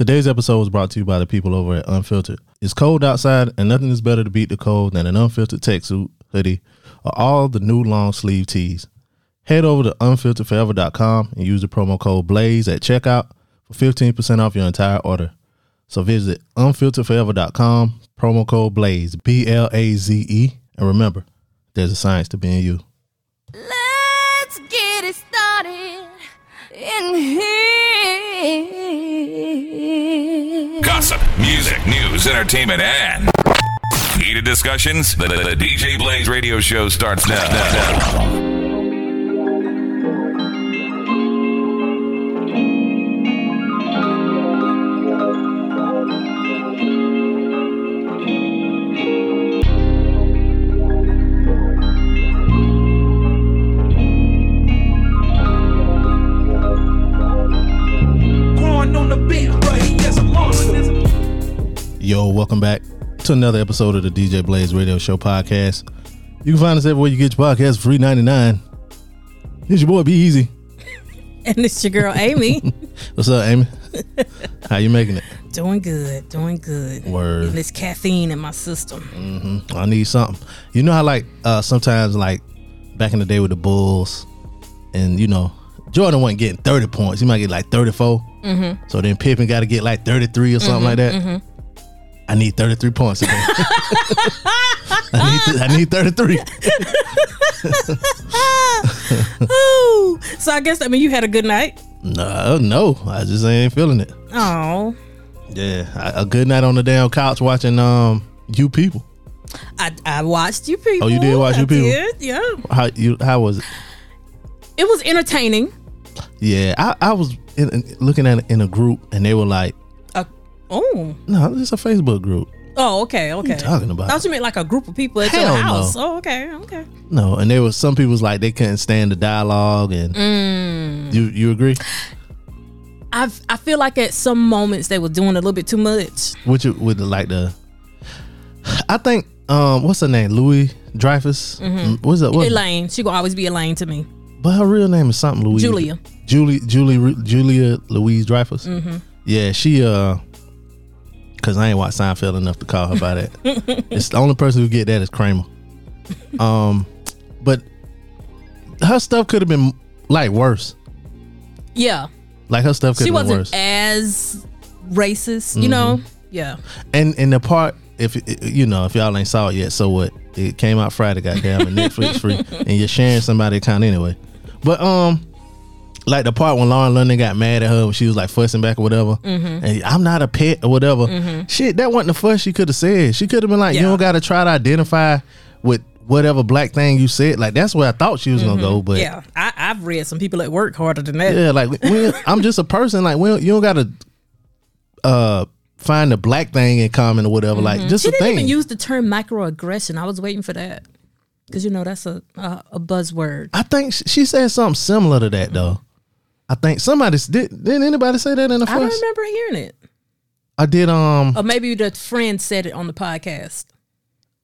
Today's episode was brought to you by the people over at Unfiltered. It's cold outside, and nothing is better to beat the cold than an unfiltered tech suit, hoodie, or all the new long sleeve tees. Head over to unfilteredforever.com and use the promo code BLAZE at checkout for 15% off your entire order. So visit unfilteredforever.com, promo code BLAZE, B L A Z E, and remember, there's a science to being you. Let's get it started in here. Gossip, music, news, entertainment, and heated discussions. The, the- the DJ Blaze radio show starts now. Going welcome back to another episode of the DJ Blaze Radio Show podcast. You can find us everywhere you get your podcast for free ninety nine. Here's your boy Be Easy. And it's your girl Amy. What's up, Amy? How you making it? doing good, doing good. Word. And this caffeine in my system. I need something. You know how like uh sometimes like back in the day with the Bulls, and you know Jordan wasn't getting thirty points. He might get like thirty Mm-hmm. So then Pippen got to get like thirty three or something like that. I need thirty three points today. I need I need thirty three. Ooh. So I guess I mean you had a good night. No, no, I just ain't feeling it. Oh. Yeah, a a good night on the damn couch watching um you people. I, I watched you people. Oh, you did watch I You People? Did, yeah. How you? How was it? It was entertaining. Yeah, I, I was in, in- looking at it in a group and they were like, oh. "No, it's a Facebook group." Oh, okay, okay. talking about? I thought you meant like a group of people at Hell your no. house. Oh, okay, okay. No, and there was some people was like they couldn't stand the dialogue, and Mm. you you agree? I I feel like at some moments they were doing a little bit too much. Which it- with the, like the, I think um what's her name Louis Dreyfus. Mm, What's that? What? Elaine, she gonna always be Elaine to me. But her real name is something Louise. Julia. Julie Julie Julia Louise Dreyfus. Mm-hmm. Yeah, she uh, cause I ain't watched Seinfeld enough to call her by that. it's the only person who get that is Kramer. Um, but her stuff could have been like worse. Yeah, Like her stuff could she have been wasn't worse. as racist. You know. Yeah. and and the part if you know if y'all ain't saw it yet, so what? It came out Friday, goddamn, and Netflix free, and you're sharing somebody account anyway. But um, like the part when Lauren London got mad at her when she was like fussing back or whatever, Mm-hmm. and I'm not a pet or whatever. Shit, that wasn't the fuss she could have said. She could have been like, you don't got to try to identify with whatever black thing you said. Like that's where I thought she was gonna go, but Mm-hmm. Yeah, I, I've read some people at work harder than that. yeah, like we, I'm just a person. Like don't- you don't got to uh find the black thing in common or whatever. Like just Mm-hmm. She a didn't thing. even use the term microaggression. I was waiting for that because you know that's a a, a buzzword. I think sh- she said something similar to that though. I think somebody did. Didn't anybody say that in the First? I don't remember hearing it, I did. Um, or maybe the friend said it on the podcast.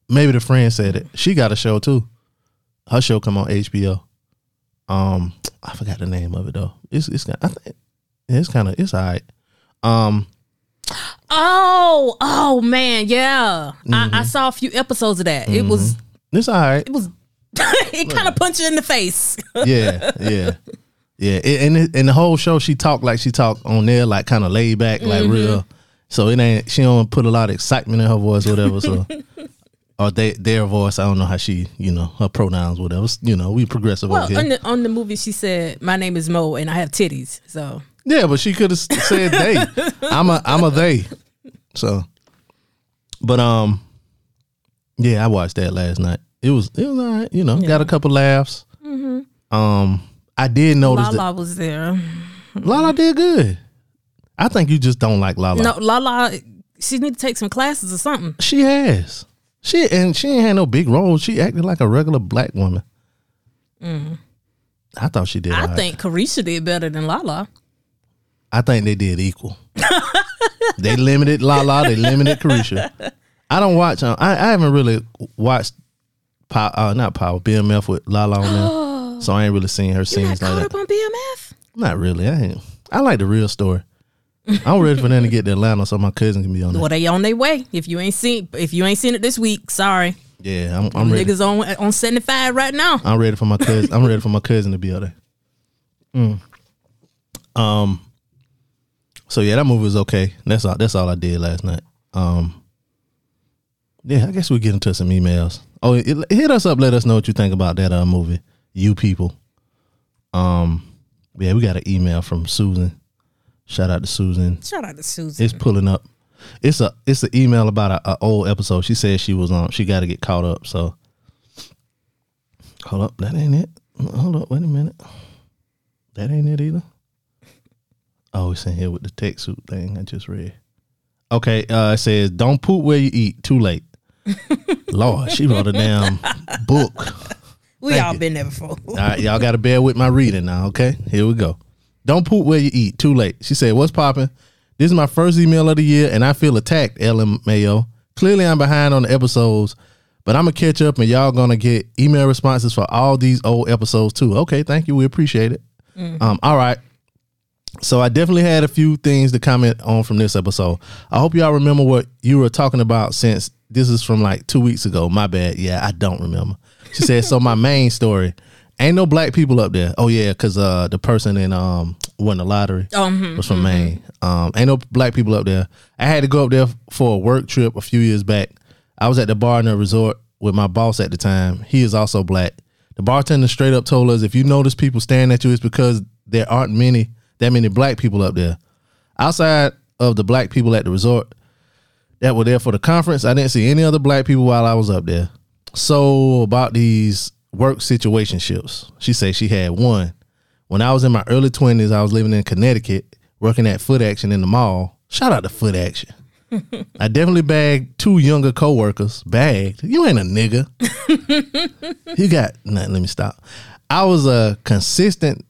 maybe the friend said it. She got a show too. Her show come on HBO. Um, I forgot the name of it though. It's it's I think it's kind of it's alright. Um, Oh, oh man, yeah. I, Mm-hmm. I saw a few episodes of that. It was it's alright. it was it kind of punched you in the face. yeah, yeah, yeah. It, and it, and the whole show, she talked like she talked on there, like kind of laid back, like Mm-hmm. real. So it ain't. She don't put a lot of excitement in her voice, whatever. So. Or they, their voice, I don't know how she, you know, her pronouns, whatever. You know, we progressive well, over here. on the on the movie, she said, "My name is Mo, and I have titties." So Yeah, but she could have said they. I'm a I'm a they. So, but um, yeah, I watched that last night. It was it was all right. You know, got a couple laughs. Um, I did notice Lala was there. that Lala did good. I think you just don't like Lala. No, Lala, she need to take some classes or something. She has. She and she ain't had no big role. She acted like a regular black woman. I thought she did. I all right. think Carisha did better than Lala. I think they did equal. they limited Lala. They limited Carisha. I don't watch. Uh, I, I haven't really watched. Pow, uh, not Power BMF with Lala on there, so I ain't really seen her You're scenes not like caught that. up on BMF? Not really. I ain't. I like the real story. I'm ready for them to get to Atlanta so my cousin can be on Well, there. they on their way. If you ain't seen, if you ain't seen it this week, sorry, Yeah, I'm, I'm ready. niggas on on seventy five right now. I'm ready for my cousin. I'm ready for my cousin to be out there. Mm. Um. So yeah, that movie was okay. That's all. That's all I did last night. Um. Yeah, I guess we'll get into some emails. Oh, it, hit us up. Let us know what you think about that uh, movie. You people. Um. Yeah, we got an email from Susan. Shout out to Susan. Shout out to Susan. It's pulling up. It's a it's an email about a, a old episode. She said she was on. She got to get caught up. So hold up, that ain't it. Hold up, wait a minute. That ain't it either. Oh, it's in here with the tech suit thing I just read. Okay, uh, it says don't poop where you eat. Too late. Lord, she wrote a damn book. We thank all you. been there before. All right, y'all got to bear with my reading now, okay? Here we go. Don't poop where you eat. Too late. She said, What's popping? This is my first email of the year, and I feel attacked, LMAO. Clearly, I'm behind on the episodes, but I'm to catch up, and y'all to get email responses for all these old episodes, too. Okay, thank you. We appreciate it. Um, all right. So I definitely had a few things to comment on from this episode. I hope y'all remember what you were talking about since this is from like two weeks ago. My bad. Yeah, I don't remember. She said, so my main story, ain't no black people up there. Oh yeah, cause uh the person in um won the lottery Um, was from Maine. Um, ain't no black people up there. I had to go up there for a work trip a few years back. I was at the bar in the resort with my boss at the time. He is also black. The bartender straight up told us if you notice people staring at you, it's because there aren't many that many black people up there. Outside of the black people at the resort that were there for the conference, I didn't see any other black people while I was up there. So about these work situationships, she said she had one. When I was in my early twenties, I was living in Connecticut, working at Foot Action in the mall. Shout out to Foot Action. I definitely bagged two younger coworkers. Bagged? You ain't a nigga. you got nothing. Let me stop. I was a consistent.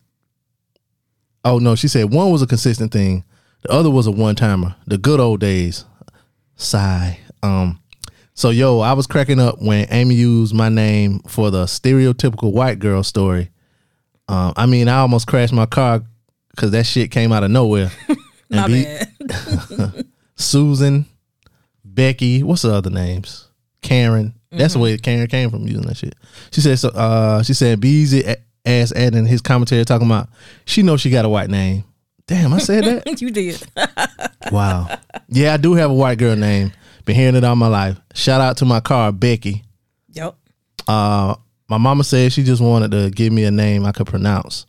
Oh no, she said one was a consistent thing. The other was a one timer. The good old days. Sigh. Um. So yo, I was cracking up when Amy used my name for the stereotypical white girl story. Um, I mean, I almost crashed my car because that shit came out of nowhere. And My bad. Susan, Becky, what's the other names? Karen. That's the way Karen came from using that shit. She said so uh she said be easy ass adding his commentary talking about she knows she got a white name. Damn, I said that? you did. wow. Yeah, I do have a white girl name. Been hearing it all my life. Shout out to my car, Becky. Yep. Uh my mama said she just wanted to give me a name I could pronounce.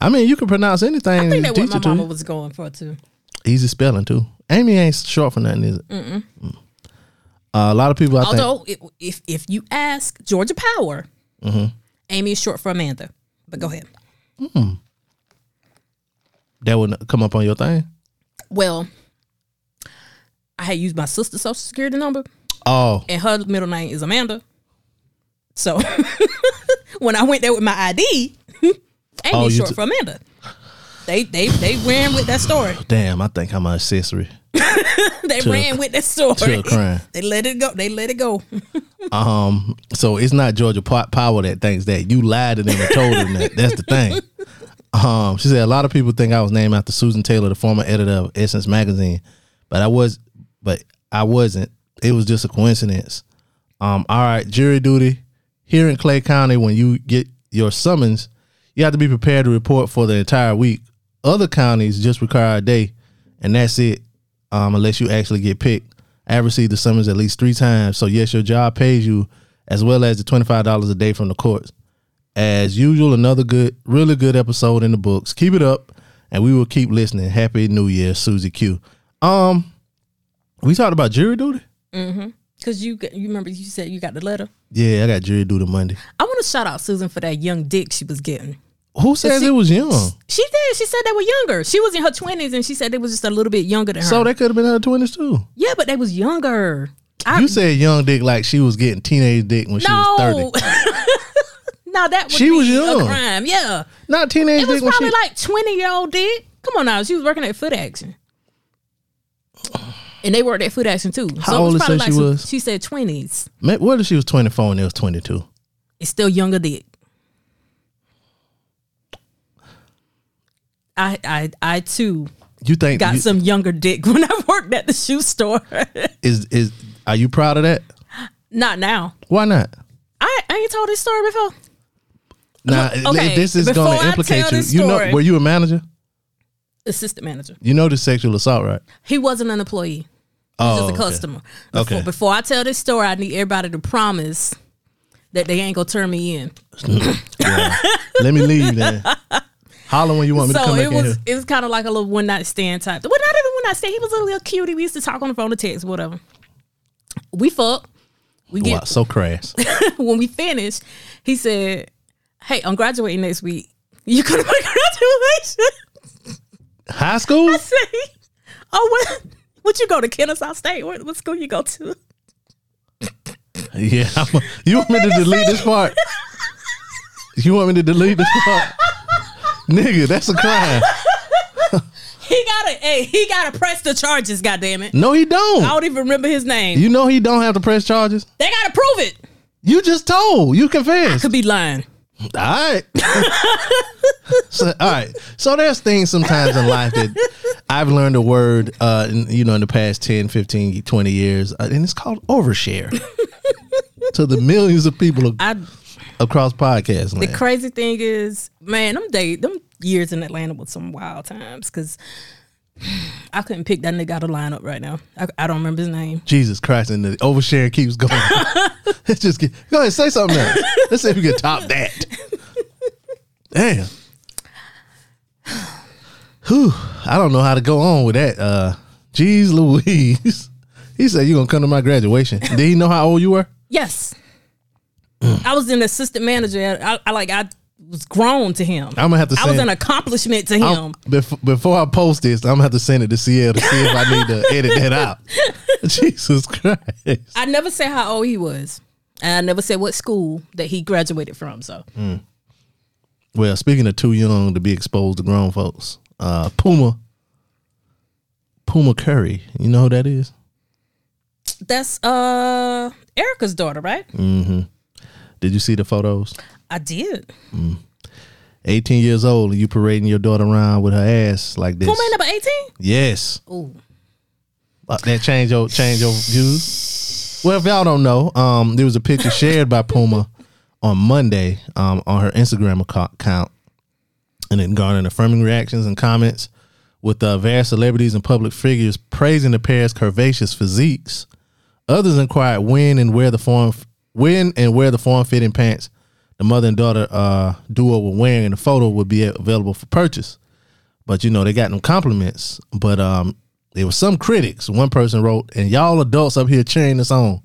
I mean, you can pronounce anything. I think that's what my mama you. was going for too. Easy spelling too. Amy ain't short for nothing, is it? Mm. Uh, a lot of people, I think. Although, i- if if you ask Georgia Power, Mm-hmm. Amy is short for Amanda. But go ahead. that would come up on your thing. Well, I had used my sister's social security number, Oh, and her middle name is Amanda. So when I went there with my ID, Amy's Oh, short t- for Amanda. They they they ran with that story. damn! I think I'm an accessory They To a- ran with that story. to a crime. They let it go. They let it go. Um, so it's not Georgia Po- Power that thinks that you lied to them and told them that. That's the thing. Um, she said a lot of people think I was named after Susan Taylor, the former editor of Essence magazine, but I was, but I wasn't. It was just a coincidence. Um, all right, jury duty here in Clay County. When you get your summons, you have to be prepared to report for the entire week. Other counties just require a day, and that's it. Um, unless you actually get picked. I have received the summons at least three times. So yes, your job pays you as well as the twenty five dollars a day from the courts. As usual, another good, really good episode in the books. Keep it up, and we will keep listening. Happy New Year, Susie Q. Um, we talked about jury duty. Mm-hmm. Cause you you remember you said you got the letter. Yeah, I got jury duty Monday. I want to shout out Susan for that young dick she was getting. Who says she- it was young? She did. She said they were younger. She was in her twenties, and she said they was just a little bit younger than her. So they could have been in her twenties too. yeah, but they was younger. I, You said young dick like she was getting teenage dick when she was thirty. no, that would She be was a young. crime. Yeah, Not teenage it was dick when probably she. like twenty year old dick. Come on now, she was working at Foot Action, and they worked at Foot Action too. How so it old probably she like some- was? She said twenties. What if she was twenty four and it was twenty two? It's still younger dick. I I I too You think got you- some younger dick when I worked at the shoe store. is is are you proud of that? Not now. Why not? I, I ain't told this story before. Now okay, this is going to implicate you. You know, were you a manager? Assistant manager. You know this sexual assault, right? He wasn't an employee. He Oh, just a oh, okay. customer. Before, Okay. before I tell this story, I need everybody to promise that they ain't gonna turn me in. Let me leave then. Holler when you want me to So come back it in was it was kind of like a little one night stand type. Well, not even one night stand. He was a little cutie. We used to talk on the phone, to text, whatever. We fuck. We get so crass. when we finished, he said, "Hey, I'm graduating next week. You come to my graduation?" High school? I say, "Oh, what? Would you go to Kennesaw State? What, what school you go to?" Yeah. I'm a- you want me to delete this part? You want me to delete this part? Nigga, that's a crime. He gotta, hey, he gotta press the charges. Goddamn it! No, he don't. I don't even remember his name. You know he don't have to press charges. they gotta prove it. You just told. You confessed. Could be lying. All right. so, all right. So there's things sometimes in life that I've learned a word, uh, in, you know, in the past 10, 15, 20 years, uh, and it's called overshare to the millions of people I across podcast land. The crazy thing is, man, them day, them years in Atlanta was some wild times because I couldn't pick that nigga out of lineup right now. I, I don't remember his name. Jesus Christ, and the oversharing keeps going. Let's just get, go ahead, say something else. Let's see if we can top that. Damn. Whew, I don't know how to go on with that. Uh, Jeez Louise. He said You're gonna come to my graduation. Did he know how old you were? Yes, I was an assistant manager. I, I like I was grown to him. I'm gonna have to I was an accomplishment to I'm- him. before, before I post this, I'm gonna have to send it to Sierra to see if I need to edit that out. Jesus Christ. I never said how old he was, and I never said what school that he graduated from. So Well, speaking of too young to be exposed to grown folks, uh, Puma, Puma Curry, you know who that is? that's uh Erykah's daughter, right? Did you see the photos? I did. 18 years old, and you parading your daughter around with her ass like this. Puma number eighteen. Yes, Ooh. uh, that change your change your views. Well, if y'all don't know, um, there was a picture shared by Puma on Monday um, on her Instagram account, and it garnered affirming reactions and comments with uh, various celebrities and public figures praising the pair's curvaceous physiques. Others inquired when and where the form, when and where the form-fitting pants the mother and daughter uh, duo were wearing in the photo would be available for purchase. But you know they got them compliments. But um, there was some critics. One person wrote, "And y'all adults up here cheering this on.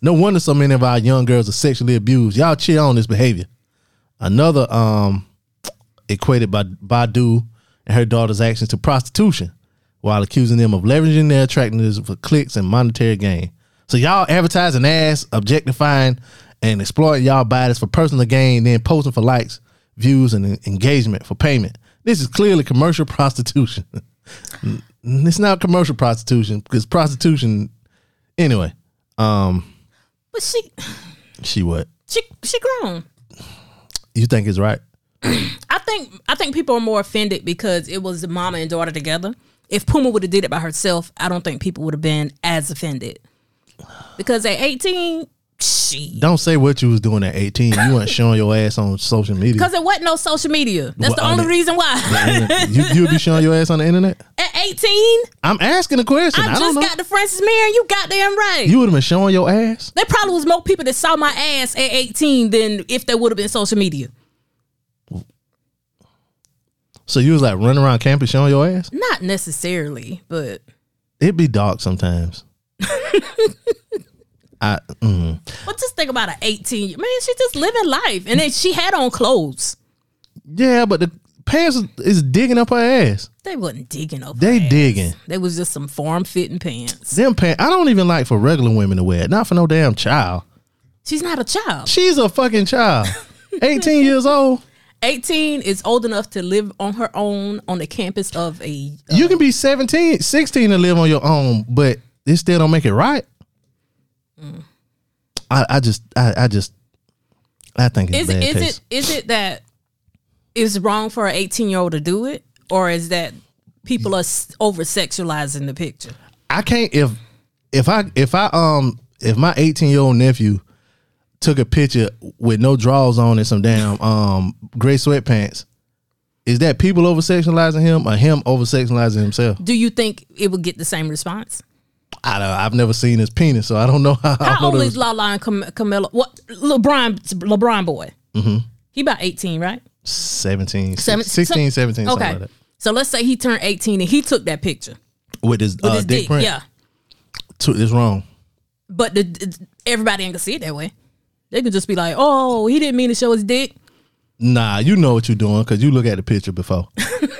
No wonder so many of our young girls are sexually abused. Y'all cheer on this behavior." Another um, equated by Badu and her daughter's actions to prostitution, while accusing them of leveraging their attractiveness for clicks and monetary gain. So y'all advertising ass, objectifying, and exploiting y'all bodies for personal gain, then posting for likes, views, and engagement for payment. This is clearly commercial prostitution. it's not commercial prostitution because prostitution. Anyway, um, But she she what? she she grown. You think is right? I think I think people are more offended because it was the mama and daughter together. If Puma would have did it by herself, I don't think people would have been as offended. Because at 18, she Don't say what you was doing at 18. You weren't showing your ass on social media. because it wasn't no social media. That's Well, the only mean- reason why. you would be showing your ass on the internet? at 18, I'm asking a question. I, I, just got the Francis Marion. You goddamn right. you would have been showing your ass? there probably was more people that saw my ass at 18 than if there would have been social media. So you was like running around campus showing your ass? Not necessarily, but It'd be dark sometimes. I mm. but just think about an 18. Man, she just living life, and then she had on clothes. yeah, but the pants is- is digging up her ass. They wasn't digging up. They her ass. digging. They was just some form fitting pants. Them pants. I don't even like for regular women to wear it. Not for no damn child. She's not a child. She's a fucking child. 18 years old. 18 is old enough to live on her own on the campus of a. uh, You can be 17, 16 and live on your own, but it still don't make it right. I, I just, I, I just, I think it's is bad it, is taste. it is it that it's wrong for an 18 year old to do it, or is that people are over sexualizing the picture. I can't if if I if I um if my 18 year old nephew took a picture with no drawers on and some damn um gray sweatpants, is that people over sexualizing him or him over sexualizing himself? Do you think it would get the same response? I don't, I've never seen his penis, so I don't know how. How old is Lala and Cam- Camilla? What LeBron? LeBron boy. Mm-hmm. He about eighteen, right? 17, Seven- 16, 17, something Okay. like that. So let's say he turned eighteen and he took that picture With his, with uh, his dick, dick. print. Yeah, To- It's wrong. but the, the- everybody ain't gonna see it that way. They could just be like, "Oh, he didn't mean to show his dick." Nah, you know what you're doing because you look at the picture before.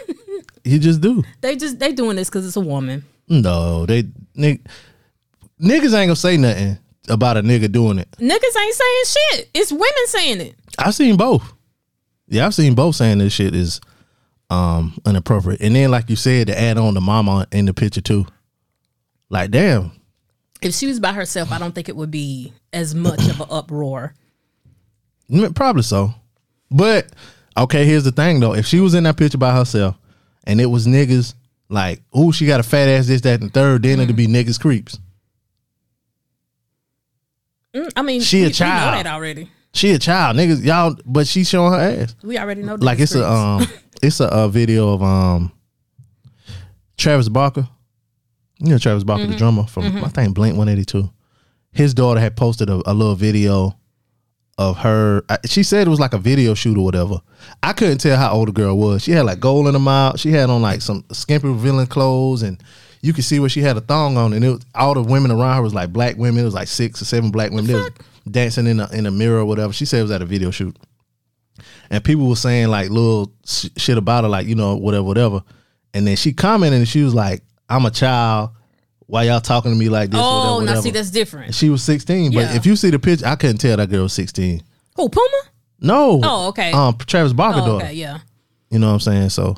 you just do. They just they doing this because it's a woman. No, they nig- niggas ain't gonna say nothing about a nigga doing it. Niggas ain't saying shit. It's women saying it. I've seen both. Yeah, I've seen both saying this shit is um inappropriate. And then like you said, to add on the mama in the picture too. Like, damn. If she was by herself, I don't think it would be as much of an uproar. Probably so. But okay, here's the thing though. If she was in that picture by herself and it was niggas like, ooh, she got a fat ass, this, that, and third, then it'd be niggas creeps. Mm, I mean, She a we, we child. know that already. She a child, niggas, y'all, but she showing her ass. We already know. That. Like it's a um it's a, a video of um Travis Barker. You know Travis Barker, Mm-hmm. the drummer from I think Blink One Eighty Two. His daughter had posted a, a little video of her. She said it was like a video shoot or whatever. I couldn't tell how old the girl was. She had like gold in her mouth. She had on like some skimpy revealing clothes, and you could see where she had a thong on. And it was all the women around her was like black women. It was like six or seven black women. They was dancing in a in a mirror or whatever. She said it was at a video shoot and people were saying like little sh- shit about her, like you know whatever, whatever. And then she commented and she was like, "I'm a child. Why y'all talking to me like this?" Oh, whatever, now whatever. see that's different. she was 16, but Yeah. if you see the picture, I couldn't tell that girl was 16. Who Puma? No. Oh, okay. Um, Travis Barker Oh, daughter. okay, yeah. You know what I'm saying? So,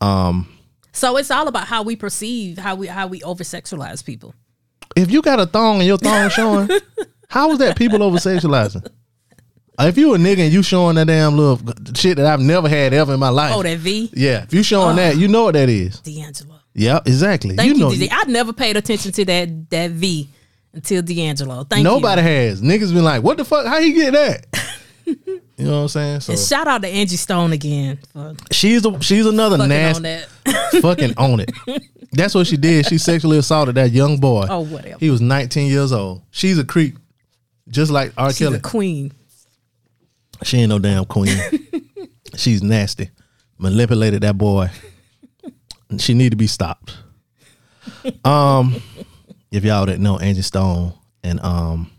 um, So it's all about how we perceive, how we how we over sexualize people. if you got a thong and your thong showing, how is that people over sexualizing? If you a nigga and you showing that damn little shit that I've never had ever in my life, Oh, that V, yeah. If you showing that, you know what that is. D'Angelo. Yeah, exactly. Thank you, know, DJ. I never paid attention to that that V until D'Angelo. Thank you. Nobody you. has. Niggas been like, what the fuck? How you get that? you know what I'm saying? So And shout out to Angie Stone again she's a, she's another fucking nasty on that. fucking on it. That's what she did. She sexually assaulted that young boy. Oh, whatever. He was 19 years old. She's a creep, just like R. She's Kelly. a queen. She ain't no damn queen. She's nasty. Manipulated that boy. She need to be stopped. Um, if y'all didn't know, Angie Stone and um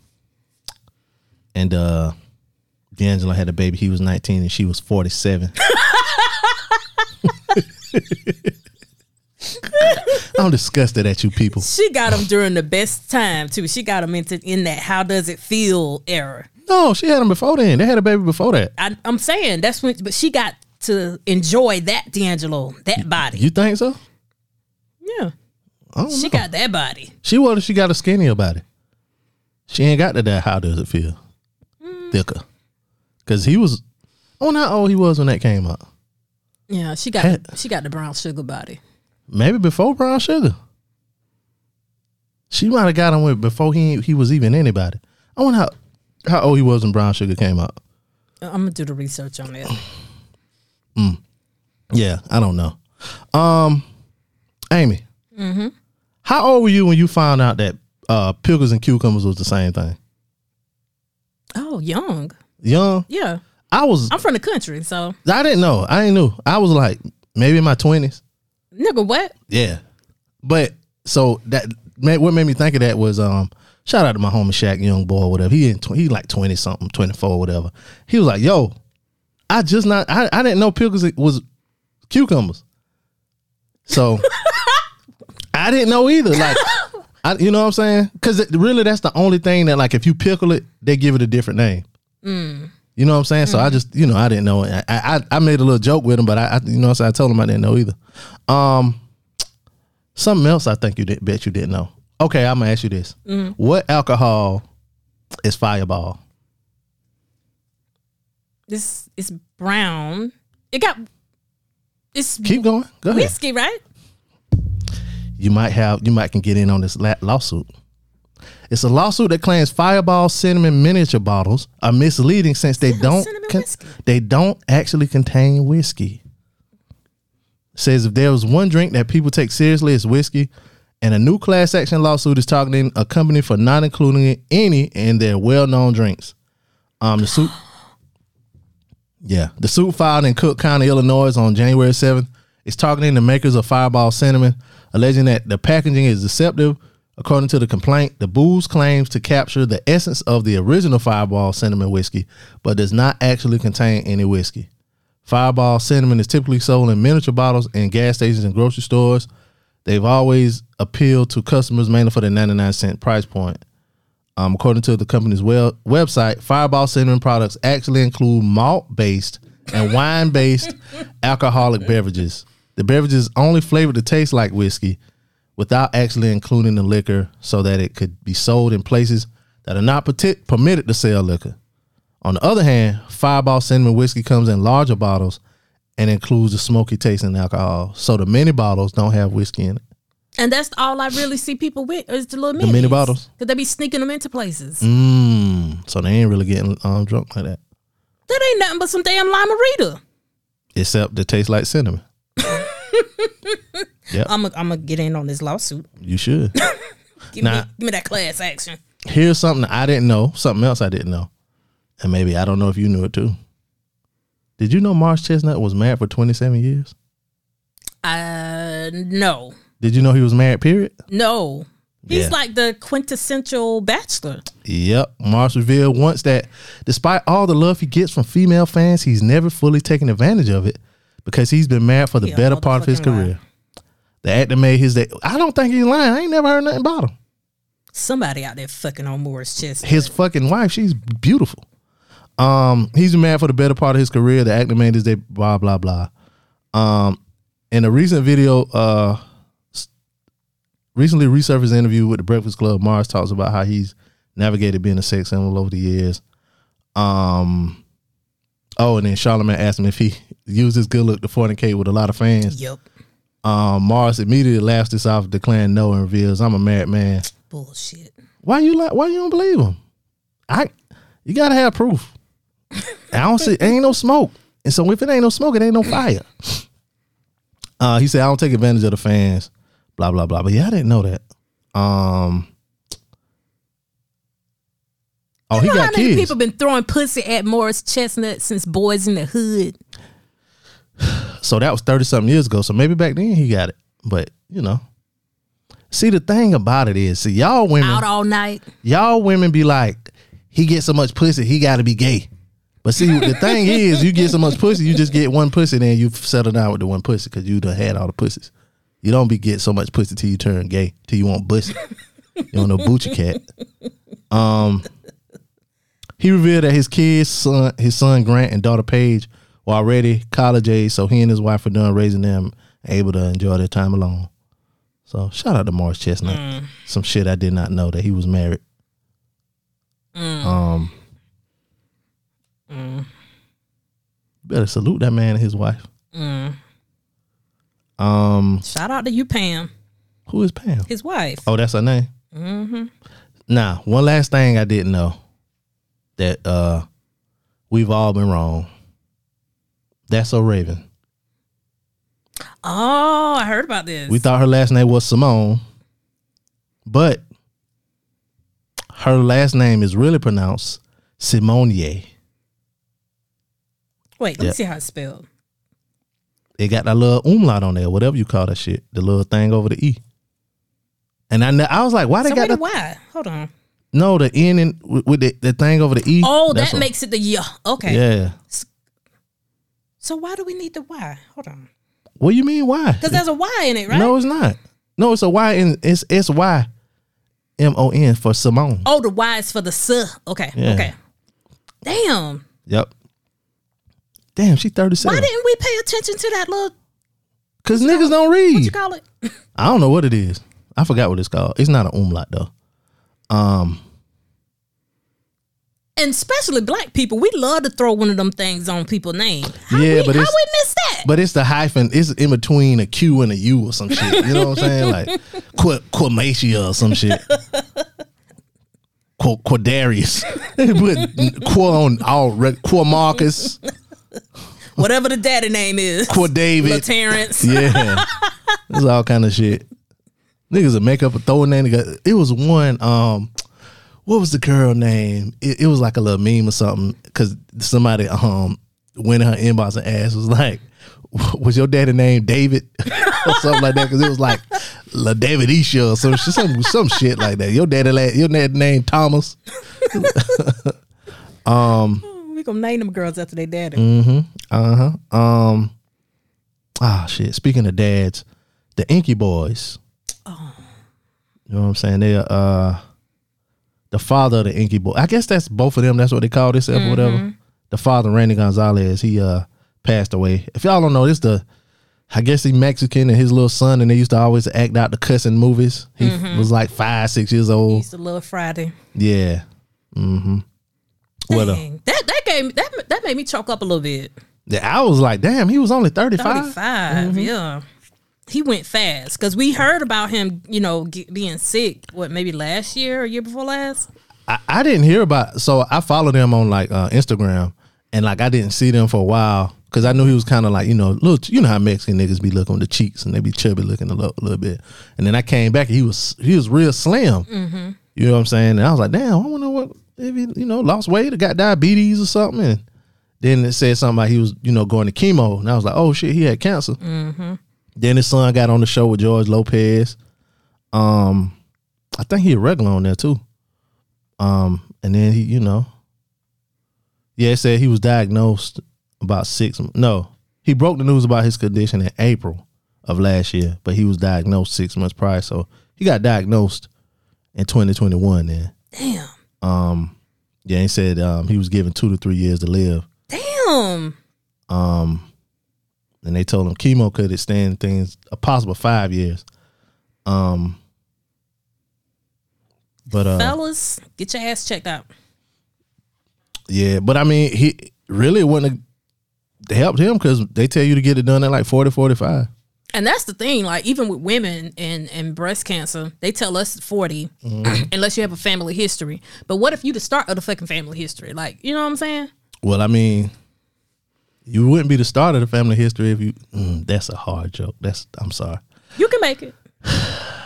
and uh D'Angelo had a baby. He was 19 and she was 47. I'm disgusted at you people. She got him during the best time too. She got him into in that how does it feel era. No, she had him before then. They had a baby before that. I, I'm saying that's when, but she got to enjoy that D'Angelo, that body. You think so? yeah, I don't she know. got that body. She what if she got a skinnier body? She ain't got to that. How does it feel? Mm. Thicker. Cause he was. I wonder how old he was when that came out. Yeah, she got Heck. she got the brown sugar body. Maybe before Brown Sugar. She might have got him with before he he was even anybody. I wonder how how old he was when Brown Sugar came out. Uh, I'm gonna do the research on that. Yeah, I don't know. Um, Amy, Hmm. how old were you when you found out that uh, pickles and cucumbers was the same thing? Oh, young. Young, Yeah, I was. I'm from the country, so I didn't know. I didn't know. I was like maybe in my twenties. nigga, what? Yeah, but so that what made me think of that was um shout out to my homie Shaq, young boy, whatever. He in tw- he like twenty something, twenty four, whatever. He was like, "Yo, I just not I, I didn't know pickles was cucumbers." So I didn't know either. Like, I, you know what I'm saying? Because really, that's the only thing that like if you pickle it, they give it a different name. You know what I'm saying? So I just, you know, I didn't know. I, I I made a little joke with him, but I, I you know, what I'm saying? I told him I didn't know either. Um, something else I think you did bet you didn't know. Okay, I'm gonna ask you this: What alcohol is Fireball? This is brown. It got it's Keep going. Go ahead. whiskey, right? you might have you might can get in on this la- lawsuit. It's a lawsuit that claims Fireball cinnamon miniature bottles are misleading since they don't con- they don't actually contain whiskey. Says if there was one drink that people take seriously, it's whiskey. And a new class action lawsuit is targeting a company for not including any in their well-known drinks. Um, the suit, yeah, the suit filed in Cook County, Illinois, on January seventh is targeting the makers of Fireball cinnamon, alleging that the packaging is deceptive. According to the complaint, the booze claims to capture the essence of the original Fireball cinnamon whiskey, but does not actually contain any whiskey. Fireball cinnamon is typically sold in miniature bottles in gas stations and grocery stores. They've always appealed to customers mainly for the 99 cent price point. Um, according to the company's well, website, Fireball cinnamon products actually include malt based and wine based alcoholic beverages. The beverages only flavored to taste like whiskey without actually including the liquor so that it could be sold in places that are not perti- permitted to sell liquor. On the other hand, Fireball cinnamon whiskey comes in larger bottles and includes the smoky tasting alcohol. So the mini bottles don't have whiskey in it. And that's all I really see people with is the little The mini bottles? Because they be sneaking them into places. Mm, so they ain't really getting um, drunk like that. That ain't nothing but some damn Lime-A-Rita. Except it tastes like cinnamon. yep, I'm gonna get in on this lawsuit. you should. Give Nah. me give me that class action. Here's something I didn't know, something else I didn't know. And maybe I don't know if you knew it too. Did you know Morris Chestnut was married for 27 years? Uh no. Did you know he was married, period? No. He's Yeah. like the quintessential bachelor. Yep. Morris revealed once that despite all the love he gets from female fans, he's never fully taken advantage of it because he's been married for the He better part of his career. The actor made his day. I don't think he's lying. I ain't never heard nothing about him. Somebody out there fucking on Moore's chest. His fucking wife, she's beautiful. Um, he's been married for the better part of his career. The actor made his day. Blah blah blah. Um, in a recent video, uh, recently resurfaced interview with the Breakfast Club, Morris talks about how he's navigated being a sex symbol over the years. Um, oh, and then Charlamagne asked him if he used his good look to fornicate with a lot of fans. Yep. Um, Morris immediately laughs this off, declaring no, and reveals, "I'm a married man." Bullshit. Why you like? Why you don't believe him? I, you gotta have proof. I don't see. Ain't no smoke, and so if it ain't no smoke, it ain't no fire. Uh, he said, "I don't take advantage of the fans." Blah blah blah. But yeah, I didn't know that. Um. Oh, he You know how got many kids. people been throwing pussy at Morris Chestnut since Boyz n the Hood? So that was 30 something years ago. So maybe back then he got it. But, you know. See, the thing about it is, see, y'all women, Out all night. y'all women be like, he gets so much pussy, he got to be gay. But see, the thing is, you get so much pussy, you just get one pussy, then you settle down with the one pussy because you done had all the pussies. You don't be get so much pussy till you turn gay, till you want pussy. you don't know boochie cat. Um, he revealed that his kids, son, his son Grant and daughter Paige, were already college age, so he and his wife are done raising them, able to enjoy their time alone. So shout out to Morris Chestnut. Some shit I did not know that he was married. Mm. Um, Mm. better salute that man and his wife. Um, Shout out to you, Pam, who is Pam? his wife. Oh, that's her name. Mm-hmm. Now, one last thing I didn't know that uh we've all been wrong. That's so Raven. Oh, I heard about this. We thought her last name was Simone, but her last name is really pronounced Simonier. Wait, let me see how it's spelled. It got that little umlaut on there, whatever you call that shit, the little thing over the e. And I, I was like, why they So got wait the, why? Hold on. no the n and with the, the thing over the e? Oh, that makes it the yeah. Okay. yeah. So why do we need the Y? Hold on. What do you mean? Why? Because there's a Y in it, right? No, it's not. No, it's a Y and it's S Y M O N for Simone. Oh, the Y is for the S. Okay. Yeah. Okay. Damn. Yep. Damn, she thirty Why didn't we pay attention to that little Cause niggas don't read. what you call it? I don't know what it is. I forgot what it's called. It's not an umlaut though. Um. and especially black people, we love to throw one of them things on people's name. How Yeah, we, but how we miss that? But it's the hyphen. It's in between a Q and a U or some shit. You know what I'm saying? Like Qu- Quamacia or some shit. Qu- Quadarius. Put Qu on all re- Qu Marcus. Whatever the daddy name is, Qu David. Terrence. Yeah. It's all kind of shit. Niggas will make up a throwing name. together. It was one, um, what was the girl name? It, it was like a little meme or something. Cause somebody um went in her inbox and asked was like, was your daddy name David? or something like that. Cause it was like La David Isha or some shit, some, some shit like that. Your daddy your daddy name Thomas. We gonna name them girls after their daddy. Mm. Hmm. Uh huh. Um. Ah, shit. Speaking of dads, the Inky Boys. You know what I'm saying? They are uh, the father of the Inky Boy. I guess that's both of them. That's what they call this or whatever. The father, Randy Gonzalez, he uh passed away. If y'all don't know, this the I guess he Mexican and his little son, and they used to always act out the cussing movies. He was like five, six years old. Used to love Friday. Yeah. Mm-hmm. What a, That that gave that that made me choke up a little bit. yeah, I was like, damn, he was only 35. 35, yeah. He went fast because we heard about him, you know, get, being sick. What maybe last year or year before last? I, I didn't hear about so I followed him on like uh, Instagram and like I didn't see them for a while because I knew he was kind of like you know little you know how Mexican niggas be looking on the cheeks and they be chubby looking a little, little bit and then I came back and he was he was real slim you know what I'm saying and I was like damn I wonder what if he you know lost weight or got diabetes or something and then it said something about he was you know going to chemo and I was like oh shit he had cancer then his son got on the show with George Lopez um I think he a regular on there too um, and then he, you know, yeah, it said he was diagnosed about six. No, he broke the news about his condition in April of last year, but he was diagnosed six months prior. So he got diagnosed in 2021. Then, Damn. Um, yeah, he said um, he was given two to three years to live. Damn. Um, and they told him chemo could extend things a possible five years. Um, but uh, Fellas, get your ass checked out. Yeah, but I mean, he really wouldn't have helped him because they tell you to get it done at like 40, 45. And that's the thing, like even with women and, and breast cancer, they tell us 40 Mm-hmm. unless you have a family history. But what if you the start of the fucking family history? Like, you know what I'm saying? Well, I mean, you wouldn't be the start of the family history if you. Mm, that's a hard joke. That's I'm sorry. You can make it.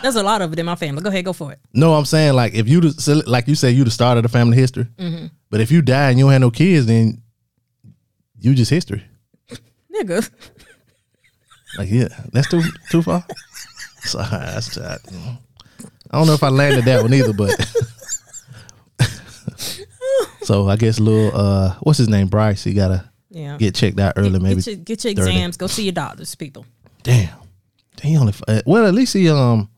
There's a lot of it in my family. Go ahead, go for it. No, I'm saying like if you the- like you say you the start of the family history, Mm-hmm. but if you die and you don't have no kids, then you just history. Nigga. Like yeah, that's too too far. Sorry, that's I, I don't know if I landed that one either, but so I guess little uh, what's his name, Bryce? He gotta Yeah. get checked out early, maybe. Get your, get your exams. Go see your doctors, people. Damn, he only uh, well at least he um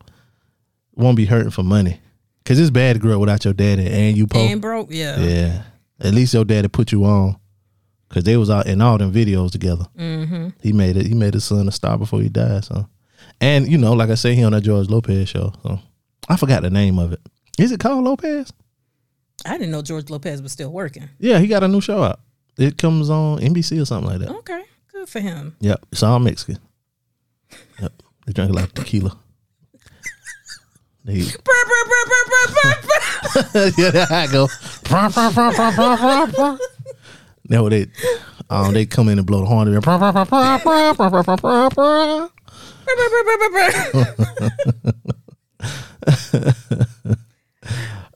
won't be hurting for money because it's bad to grow up without your daddy and you po. And broke, yeah. Yeah, at least your daddy put you on because they was out in all them videos together. Mm-hmm. He made it. He made his son a star before he died. So, and you know, like I say, he on that George Lopez show. So I forgot the name of it. Is it called Lopez? I didn't know George Lopez was still working. Yeah, he got a new show out. It comes on NBC or something like that. Okay, good for him. Yep, it's all Mexican. Yep, they drink a lot of tequila. They, yeah, there I go. Now they, um, they come in and blow the horn.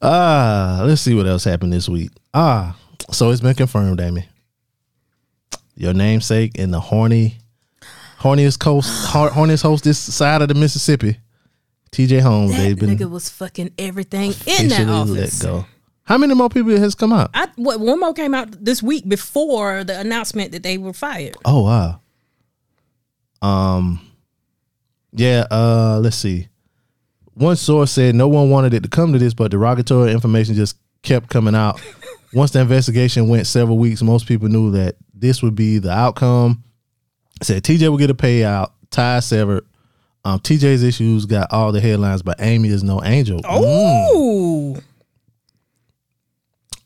Ah, let's see what else happened this week. Ah, so it's been confirmed, Amy. Your namesake and the horny, horniest coast, horniest host this side of the Mississippi, TJ Holmes. That they've been nigga was fucking everything in that office. let go. How many more people has come out? I what one more came out this week before the announcement that they were fired. Oh wow. Um yeah, uh let's see. One source said no one wanted it to come to this, but derogatory information just kept coming out. Once the investigation went several weeks, most people knew that this would be the outcome. Said TJ will get a payout, tie severed. Um, TJ's issues got all the headlines, but Amy is no angel. Oh,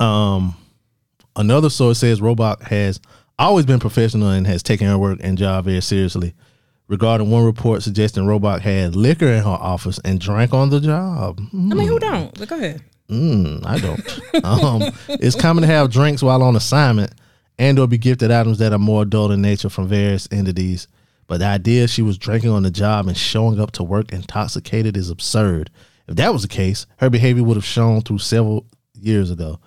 Um, another source says Robach has always been professional and has taken her work and job very seriously. Regarding one report suggesting Robach had liquor in her office and drank on the job. I mean, who don't? But go ahead. Mm, I don't. um, it's common to have drinks while on assignment and or be gifted items that are more adult in nature from various entities. But the idea she was drinking on the job and showing up to work intoxicated is absurd. If that was the case, her behavior would have shown through several years ago.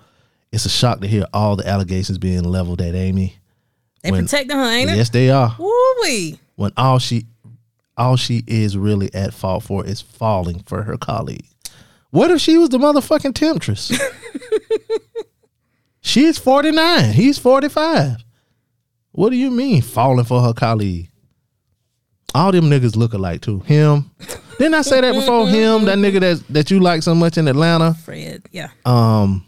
It's a shock to hear all the allegations being leveled at Amy. They When- protecting her, ain't it? Yes, they are. Woo wee. When all she all she is really at fault for is falling for her colleague. What if she was the motherfucking temptress? She's 49. He's 45. What do you mean falling for her colleague? All them niggas look alike too. Him. Didn't I say that before? Him, that nigga that that you like so much in Atlanta. Fred, yeah. Um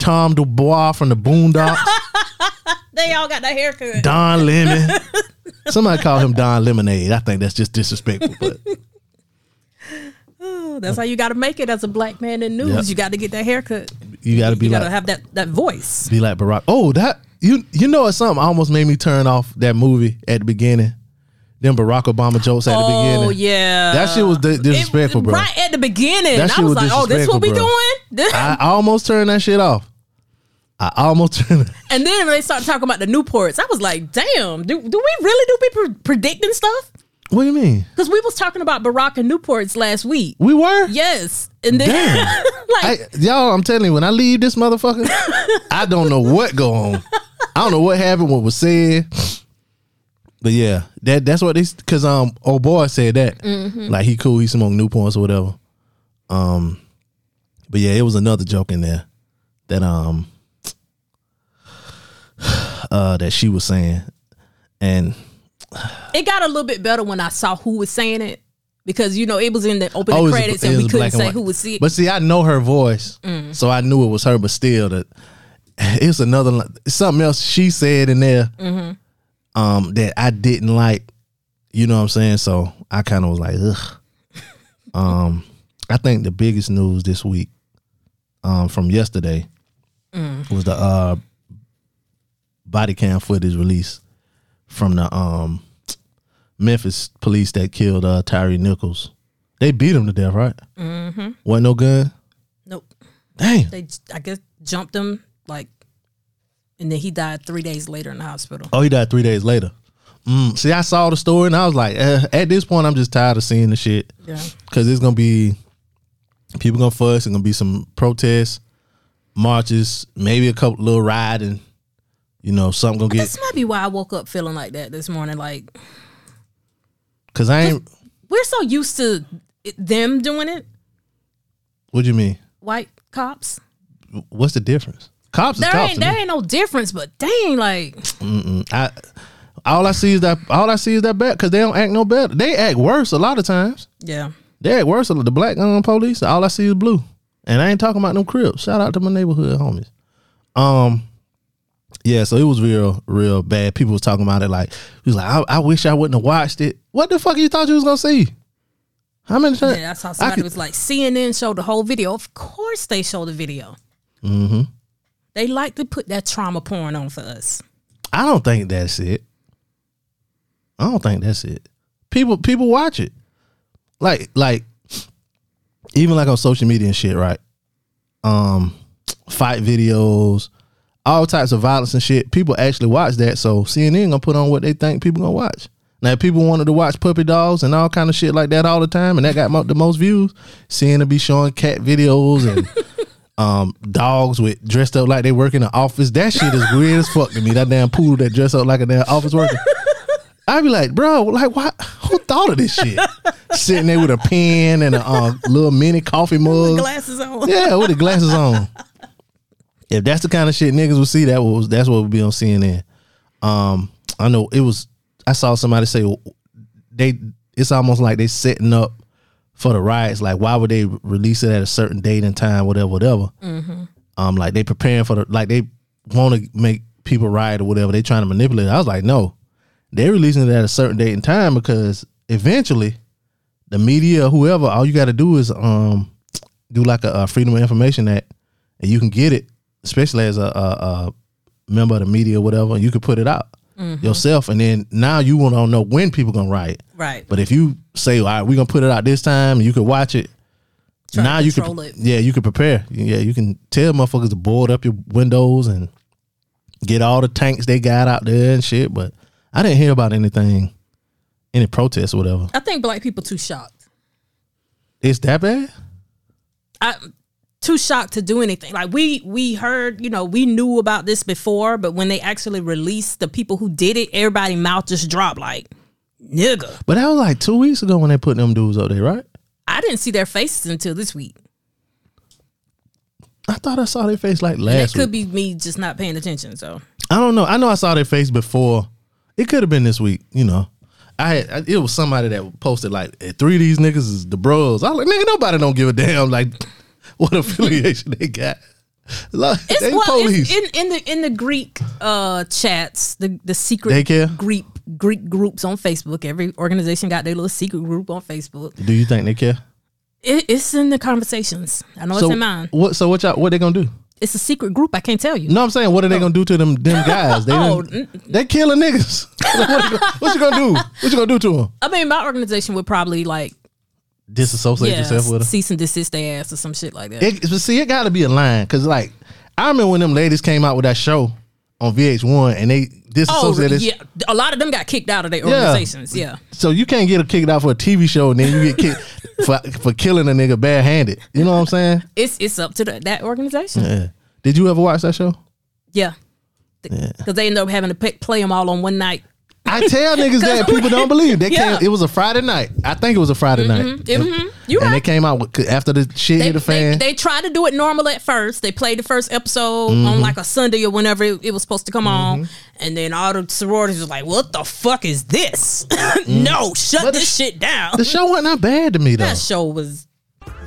Tom Dubois from the Boondocks. They all got that haircut. Don Lemon. Somebody called him Don Lemonade. I think that's just disrespectful, but Oh, that's how you got to make it as a black man in news. Yep. You got to get that haircut. you got to be you got like to have that that voice. be like Barack. Oh, that you you know it's something almost made me turn off that movie at the beginning. Them Barack Obama jokes at the oh, beginning. Oh yeah, That shit was di- disrespectful, It- bro. Right at the beginning, That I shit was was like, "Oh, this what we disrespectful, doing?" I, I almost turned that shit off. I almost and then when they started talking about the Newports, I was like, "Damn, do, do we really do be pre- predicting stuff?" What do you mean? Because we was talking about Barack and Newports last week. We were. Yes, and then like I, y'all, I'm telling you, when I leave this motherfucker, I don't know what go on. I don't know what happened, what was said. But yeah, that that's what they because um old boy said that like he cool, he smoked Newports or whatever. Um, but yeah, it was another joke in there that um uh that she was saying, and it got a little bit better when I saw who was saying it because you know it was in the opening Oh, credits it and we couldn't say who was it. But see, I know her voice, Mm. so I knew it was her. But still, that it's another something else she said in there Mm-hmm. um, that I didn't like. You know what I'm saying? So I kind of was like, ugh. um, I think the biggest news this week, um, from yesterday, Mm. was the uh body cam footage released from the um Memphis police that killed uh Tyre Nichols. They beat him to death, right? Mm-hmm. Wasn't no gun. nope, Damn. they I guess jumped him like, and then he died three days later in the hospital. Oh, he died three days later. Mm. See, I saw the story and I was like, eh, at this point, I'm just tired of seeing the shit Yeah, because it's gonna be people gonna fuss. It's gonna be some protests, marches, maybe a couple little riding. You know, something gonna get this might be why I woke up feeling like that this morning. Like because I ain't. we're so used to them doing it, What do you mean? white cops. What's the difference? Cops is There cops. ain't there ain't no difference, but dang, like I all I see is that all I see is that bad because they don't act no better. They act worse a lot of times. yeah. They act worse. The black um, police. All I see is blue, and I ain't talking about them crips. Shout out to my neighborhood homies. Um, yeah. So it was real, real bad. People was talking about it like he was like, I, I wish I wouldn't have watched it. What the fuck you thought you was gonna see? How many times? Yeah, I saw somebody could- was like CNN showed the whole video. Of course they show the video. Mm-hmm. They like to put that trauma porn on for us. I don't think that's it. I don't think that's it. People people watch it. Like like even like on social media and shit, right? Um fight videos, all types of violence and shit. People actually watch that. So CNN gonna put on what they think people gonna watch. Now if people wanted to watch puppy dogs and all kind of shit like that all the time and that got mo- the most views, CNN be showing cat videos and um, dogs with dressed up like they work in the office. That shit is weird as fuck to me. That damn poodle that dressed up like a damn office worker. I'd be like, bro, like, why? Who thought of this shit? Sitting there with a pen and a uh, little mini coffee mug. Glasses on. Yeah, with the glasses on. If that's the kind of shit niggas would see, that was that's what would be on CNN. Um, I know it was. I saw somebody say they. It's almost like they setting up for the riots. Like, why would they release it at a certain date and time, whatever, whatever? Um, like they preparing for the like they want to make people riot or whatever. They trying to manipulate. it. I was like, no, they're releasing it at a certain date and time because eventually the media, whoever, all you got to do is um do like a, a Freedom of Information Act, and you can get it, especially as a, a, a member of the media or whatever, you could put it out Mm-hmm. yourself, and then now you want to know when people gonna write Right. But if you say, "All right, we're gonna put it out this time," and you can watch it. Try now you can, it. yeah, you can prepare. Yeah, you can tell motherfuckers to board up your windows and get all the tanks they got out there and shit. But I didn't hear about anything, any protests or whatever. I think black people too shocked. It's that bad. I too shocked to do anything. Like we we heard, you know, we knew about this before, but when they actually released the people who did it, everybody mouth just dropped like, nigga. But that was like two weeks ago when they put them dudes up there, right? I didn't see their faces until this week. I thought I saw their face like That last could week. be me just not paying attention. So I don't know. I know I saw their face before. It could have been this week. You know, I had I, it was somebody that posted like "Eh, three of these niggas is the bros. I was like, nigga, nobody don't give a damn like what affiliation they got. Like, it's they well police. it's in in the in the Greek uh chats, the the secret They care? Greek Greek groups on Facebook. Every organization got their little secret group on Facebook. Do you think they care? It, it's in the conversations. I know it's in mine. what? So what? Y'all, what they gonna do? It's a secret group. I can't tell you. No, I'm saying, what are they gonna do to them? Them guys? They Oh, they killing niggas. Like, what, you what you gonna do? What you gonna do to them? I mean, my organization would probably like Disassociate yeah, yourself with them. cease and desist their ass or some shit like that. It, but see, it got to be a line because, like, I remember when them ladies came out with that show on VH1 and they oh, yeah. A lot of them got kicked out of their organizations. Yeah. So you can't get a kicked out for a TV show and then you get kicked for for killing a nigga barehanded. You know what I'm saying? It's it's up to the, that organization. Yeah. Did you ever watch that show? Yeah. Because they end up having to pay, play them all on one night. I tell niggas that people don't believe. They Yeah. came. It was a Friday night. I think it was a Friday night. Mm-hmm. You and right. they came out with, after the shit They, hit the fan. they tried to do it normal at first. They played the first episode Mm-hmm. on like a Sunday or whenever it, it was supposed to come on. And then all the sororities was like, what the fuck is this? no, shut Mm. But this sh- shit down. the show wasn't that bad to me though. that show was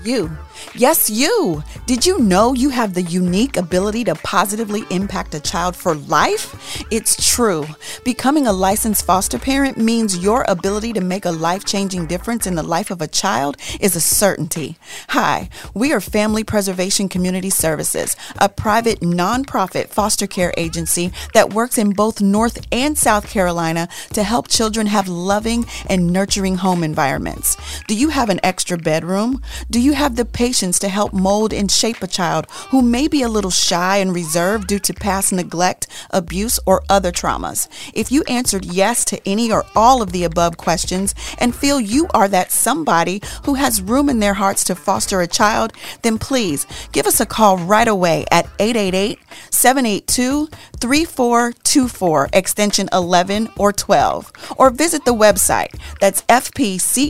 You. Yes, you. Did you know you have the unique ability to positively impact a child for life? It's true. Becoming a licensed foster parent means your ability to make a life changing difference in the life of a child is a certainty. Hi, we are Family Preservation Community Services, a private nonprofit foster care agency that works in both North and South Carolina to help children have loving and nurturing home environments. Do you have an extra bedroom? Do you have the patience to help mold and shape a child who may be a little shy and reserved due to past neglect, abuse, or other traumas? If you answered yes to any or all of the above questions and feel you are that somebody who has room in their hearts to foster a child, then please give us a call right away at 888 782 3424, extension 11 or 12, or visit the website. That's fpcscorp.com.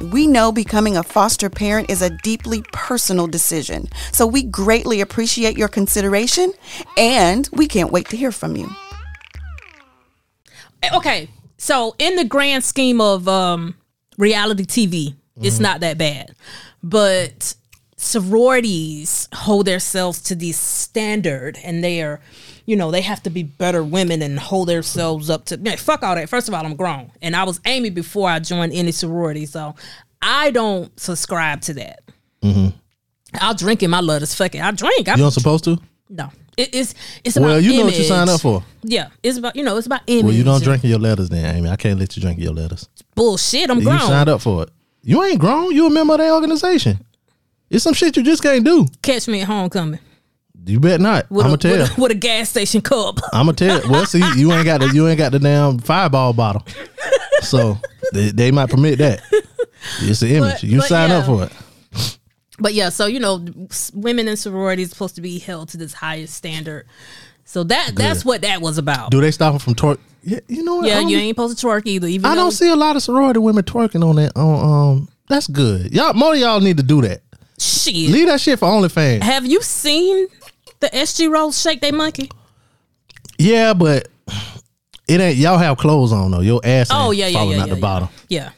We know becoming a foster parent is a deeply personal decision, so we greatly appreciate your consideration and we can't wait to hear from you. okay. So in the grand scheme of um, reality TV, it's not that bad, but sororities hold themselves to this standard, and they are, you know, they have to be better women and hold themselves up to. Man, fuck all that. First of all, I'm grown, and I was Amy before I joined any sorority, so I don't subscribe to that. Mm-hmm. I'll drink in my letters. Fuck it, I drink. I, you don't supposed to? no, it, it's it's about Well, you know what you image. signed up for. Yeah, it's about you know it's about image. Well, you don't drink your letters then, Amy. I can't let you drink your letters. bullshit. I'm You grown. signed up for it. You ain't grown. You a member of that organization. It's some shit you just can't do. Catch me at homecoming You bet not. with, I'm a, gonna tell. with, a, with a gas station cup. I'm gonna tell. Well, see, you ain't got the you ain't got the damn fireball bottle, so they, they might permit that. It's an image. But- you but sign up for it. But yeah, so you know, women in sororities supposed to be held to this highest standard. So that that's what that was about. Do they stop them from twerk? Yeah, you know what? yeah, you ain't supposed to twerk either. Even I don't see a lot of sorority women twerking on that. On um, that's good. Y'all, more of y'all need to do that. shit. Leave that shit for OnlyFans. Have you seen the SG Rhos shake they monkey? Yeah, but it ain't. Y'all have clothes on though. Your ass. Oh yeah, yeah, falling yeah, out yeah, the bottom. Yeah.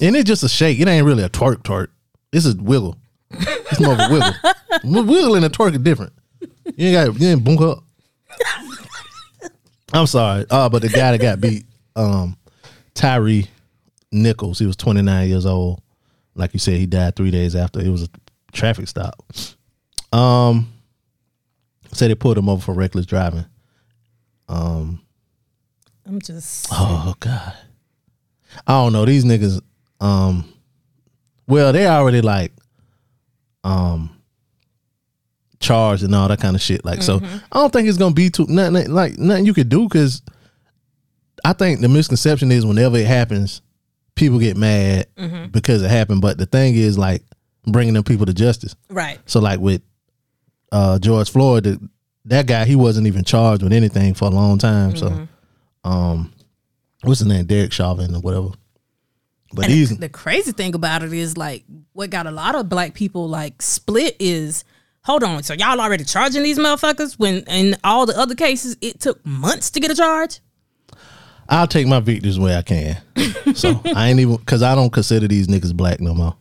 And it's just a shake. It ain't really a twerk twerk. This is wiggle. It's more of a wiggle. Wiggle and a twerk are different. You ain't got you ain't bunk up. I'm sorry. Uh, but the guy that got beat, um, Tyre Nichols, he was 29 years old. Like you said, he died three days after. It was a traffic stop. Um, Said they pulled him over for reckless driving. Um, I'm just Oh God. I don't know. These niggas, um well, they already like um charged and all that kind of shit. Like so I don't think it's gonna be too nothing like nothing you could do because I think the misconception is whenever it happens, people get mad because it happened. But the thing is like bringing them people to justice. right. So like with uh George Floyd, the, that guy he wasn't even charged with anything for a long time. So um what's his name? Derek Chauvin or whatever. But And he's the, the crazy thing about it is like what got a lot of black people like split is hold on, so y'all already charging these motherfuckers when in all the other cases it took months to get a charge? I'll take my victories where I can. so I ain't even because I don't consider these niggas black no more.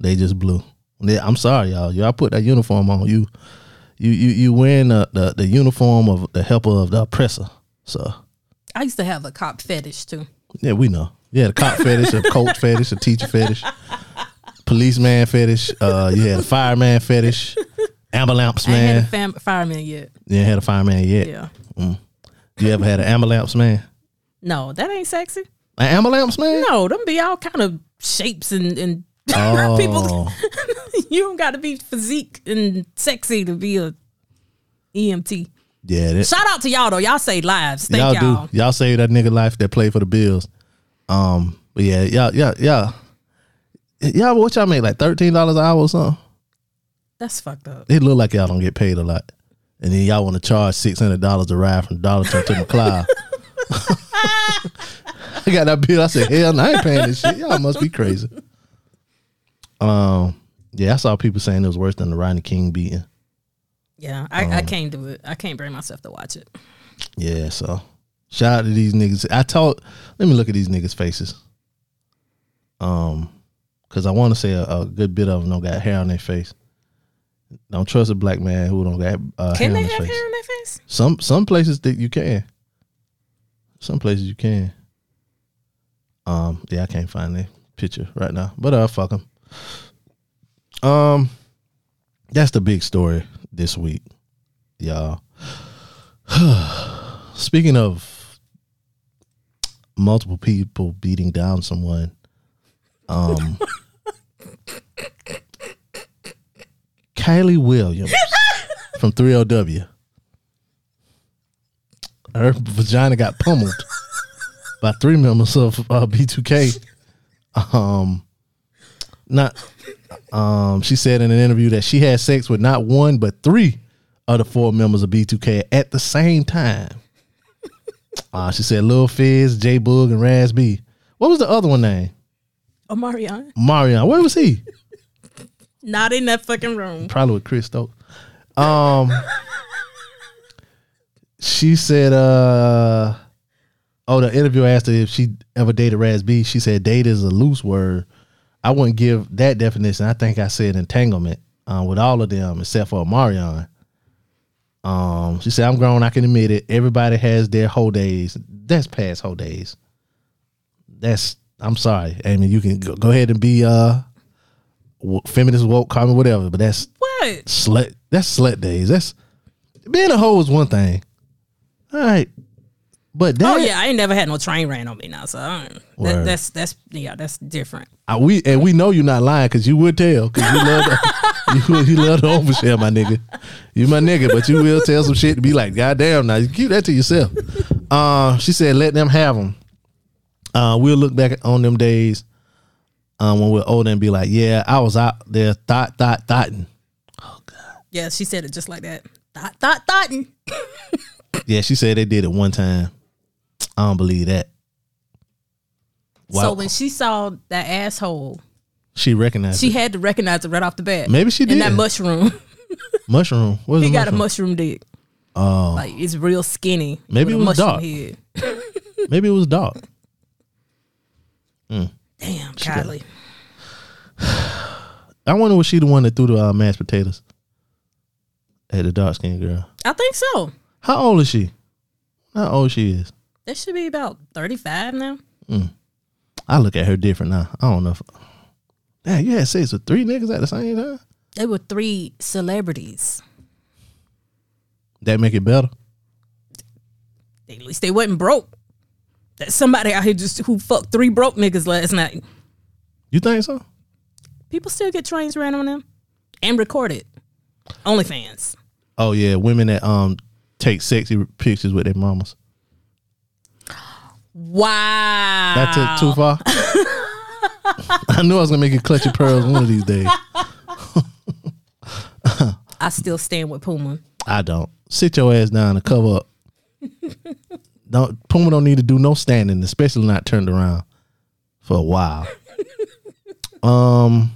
They just blue. They- I'm sorry, y'all. Y'all put that uniform on. You you you you wearing the, the, the uniform of the helper of the oppressor. So I used to have a cop fetish too. Yeah, we know. Yeah, the cop fetish, a coach fetish, a teacher fetish, policeman fetish. Uh, you had a fireman fetish, ambulance I ain't had a fam- fireman yet. you ain't had a fireman yet. Yeah. You ever had an ambulance man? No, that ain't sexy. An ambulance man? No, them be all kind of shapes and, and Oh, people. you don't got to be physique and sexy to be a EMT. yeah. That, Shout out to y'all though. Y'all save lives. Thank y'all, y'all. do. Y'all save that nigga life that play for the Bills. Um, but yeah, y'all, y'all, y'all, y'all. What y'all make like thirteen dollars an hour or something? That's fucked up. It look like y'all don't get paid a lot, and then y'all want to charge six hundred dollars to ride from Darlington to McLeod. I got that bill. I said, "Hell, no, I ain't paying this shit. Y'all must be crazy." Um, yeah, I saw people saying it was worse than the Rodney King beating. Yeah, I, Um, I can't do it. I can't bring myself to watch it. Yeah, so shout out to these niggas. I told, let me look at these niggas' faces. Um, because I want to say a, a good bit of them don't got hair on their face. Don't trust a black man who don't got uh, Can hair they on have face. hair on their face? Some some places that you can. Some places you can. Um, yeah, I can't find the picture right now, but uh, fuck them. Um, that's the big story this week, y'all. Speaking of multiple people beating down someone, um, Kiely Williams from 3LW her vagina got pummeled by three members of uh, B2K. Um, not. Um, she said in an interview that she had sex with not one but three of the four members of B2K at the same time. Uh, she said Lil Fizz, J Boog, and Raz B. What was the other one name? Oh, Marion. Marion. Where was he? Not in that fucking room. Probably with Chris Stokes. Um, she said, uh, oh, the interviewer asked her if she ever dated Raz B. She said, date is a loose word. I wouldn't give that definition. I think I said entanglement uh, with all of them except for Marion. Um, she said, I'm grown. I can admit it. Everybody has their whole days. That's past whole days. That's, I'm sorry. Amy, you can go, go ahead and be, uh, w- feminist woke, call me whatever, but that's What? slut. That's slut days. That's being a hoe is one thing. All right, but that Oh yeah, I ain't never had no train ran on me now, so I don't, that, that's that's yeah, that's different. I- we and we know you're not lying because you would tell because you love to, you you love to overshare, my nigga. You my nigga, but you will tell some shit to be like, God damn, now you keep that to yourself. Uh, she said, let them have them. Uh, we'll look back on them days um, when we're older and be like, yeah, I was out there thought thought thoughting. Oh God. Yeah, she said it just like that. Thought thought thoughtin'. Yeah, she said they did it one time. I don't believe that. So when she saw that asshole, She recognized she it. had to recognize it right off the bat. Maybe she In that mushroom, mushroom. What's he a got a mushroom? mushroom dick. Oh, Like it's real skinny. Maybe it was mushroom dark. Head. maybe it was dark. Damn, Kiely. I wonder was she the one that threw the uh, mashed potatoes at the dark skinned girl? I think so. How old is she? How old she is? That should be about thirty five now. I look at her different now. I don't know. If, damn, you had sex with three niggas at the same time. They were three celebrities. That make it better. At least they wasn't broke. That somebody out here just who fucked three broke niggas last night. You think so? People still get trains ran on them and recorded. OnlyFans. Oh yeah, women that um take sexy pictures with their mamas. Wow. That took too far. I knew I was gonna make you clutch your pearls one of these days. I still stand with Puma. I don't. Sit your ass down and cover up. don't Puma don't need to do no standing, especially not turned around for a while. um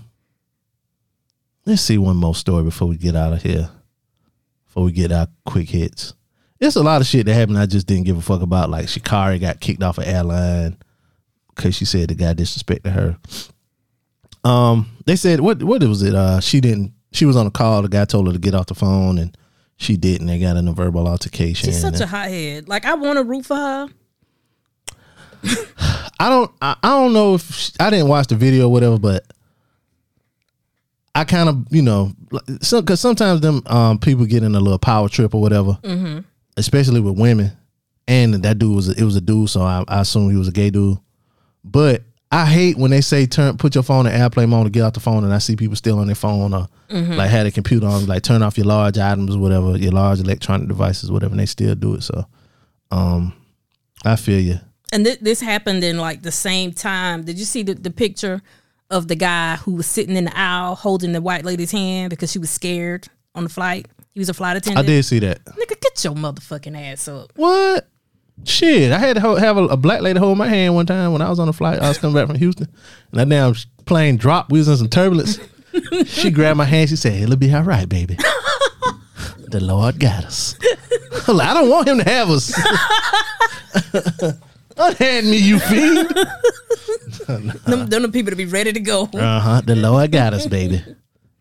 let's see one more story before we get out of here. Before we get our quick hits. There's a lot of shit that happened I just didn't give a fuck about. Like Shikari got kicked off an airline because she said the guy disrespected her. Um, they said what what was it? Uh, she didn't. She was on a call. The guy told her to get off the phone, and she didn't. They got in a verbal altercation. She's such a hothead. Like I want to root for her. I don't. I, I don't know if she, I didn't watch the video or whatever, but I kind of you know, so because sometimes them um people get in a little power trip or whatever, especially with women. And that dude was a, it was a dude, so I, I assume he was a gay dude. But I hate when they say turn put your phone in airplane mode to get off the phone, and I see people still on their phone or like had a computer on, like turn off your large items, whatever, your large electronic devices, whatever, and they still do it. So, um, I feel you. And th- this happened in like the same time. Did you see the, the picture of the guy who was sitting in the aisle holding the white lady's hand because she was scared on the flight? He was a flight attendant. I did see that. Nigga, get your motherfucking ass up. What? Shit, I had to ho- have a, a black lady hold my hand one time when I was on a flight. I was coming back from Houston, and that damn plane dropped. We was in some turbulence. she grabbed my hand. She said, "It'll be all right, baby. the Lord got us." Like, I don't want him to have us. Unhand me, you fiend. Them, them the people to be ready to go. Uh huh. The Lord got us, baby.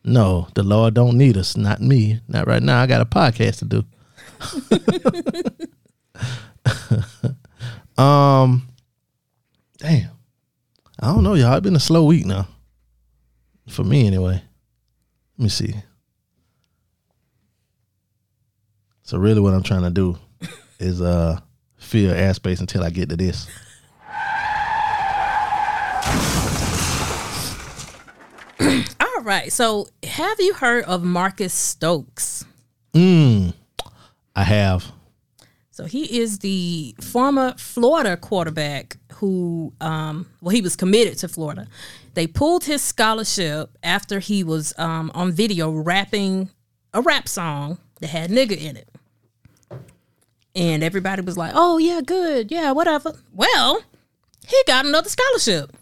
No, the Lord don't need us. Not me. Not right now. I got a podcast to do. um, damn. I don't know, y'all. It's been a slow week now. For me, anyway. Let me see. So really, what I'm trying to do is uh fill airspace until I get to this. All right. So, have you heard of Marcus Stokes? Mm, I have. So he is the former Florida quarterback who, um, well, he was committed to Florida. They pulled his scholarship after he was um, on video rapping a rap song that had nigga in it. And everybody was like, oh, yeah, good. Yeah, whatever. Well, he got another scholarship.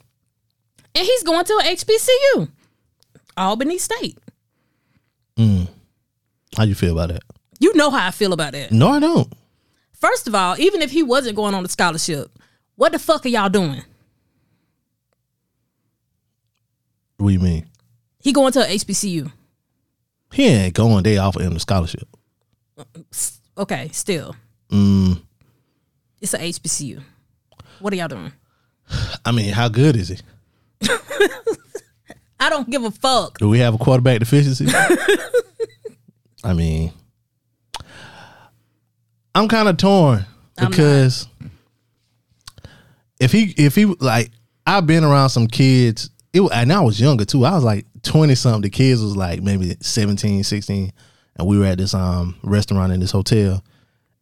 And he's going to a HBCU, Albany State. How do you feel about that? You know how I feel about that. No, I don't. First of all, even if he wasn't going on the scholarship, what the fuck are y'all doing? What do you mean? He going to a HBCU. He ain't going. They offer him the scholarship. Okay, still. Mm, It's a HBCU. What are y'all doing? I mean, how good is he? I don't give a fuck. Do we have a quarterback deficiency? I mean, I'm kind of torn because if he if he like I've been around some kids. It and I was younger too. I was like 20 something. The kids was like maybe 17, 16, and we were at this um restaurant in this hotel,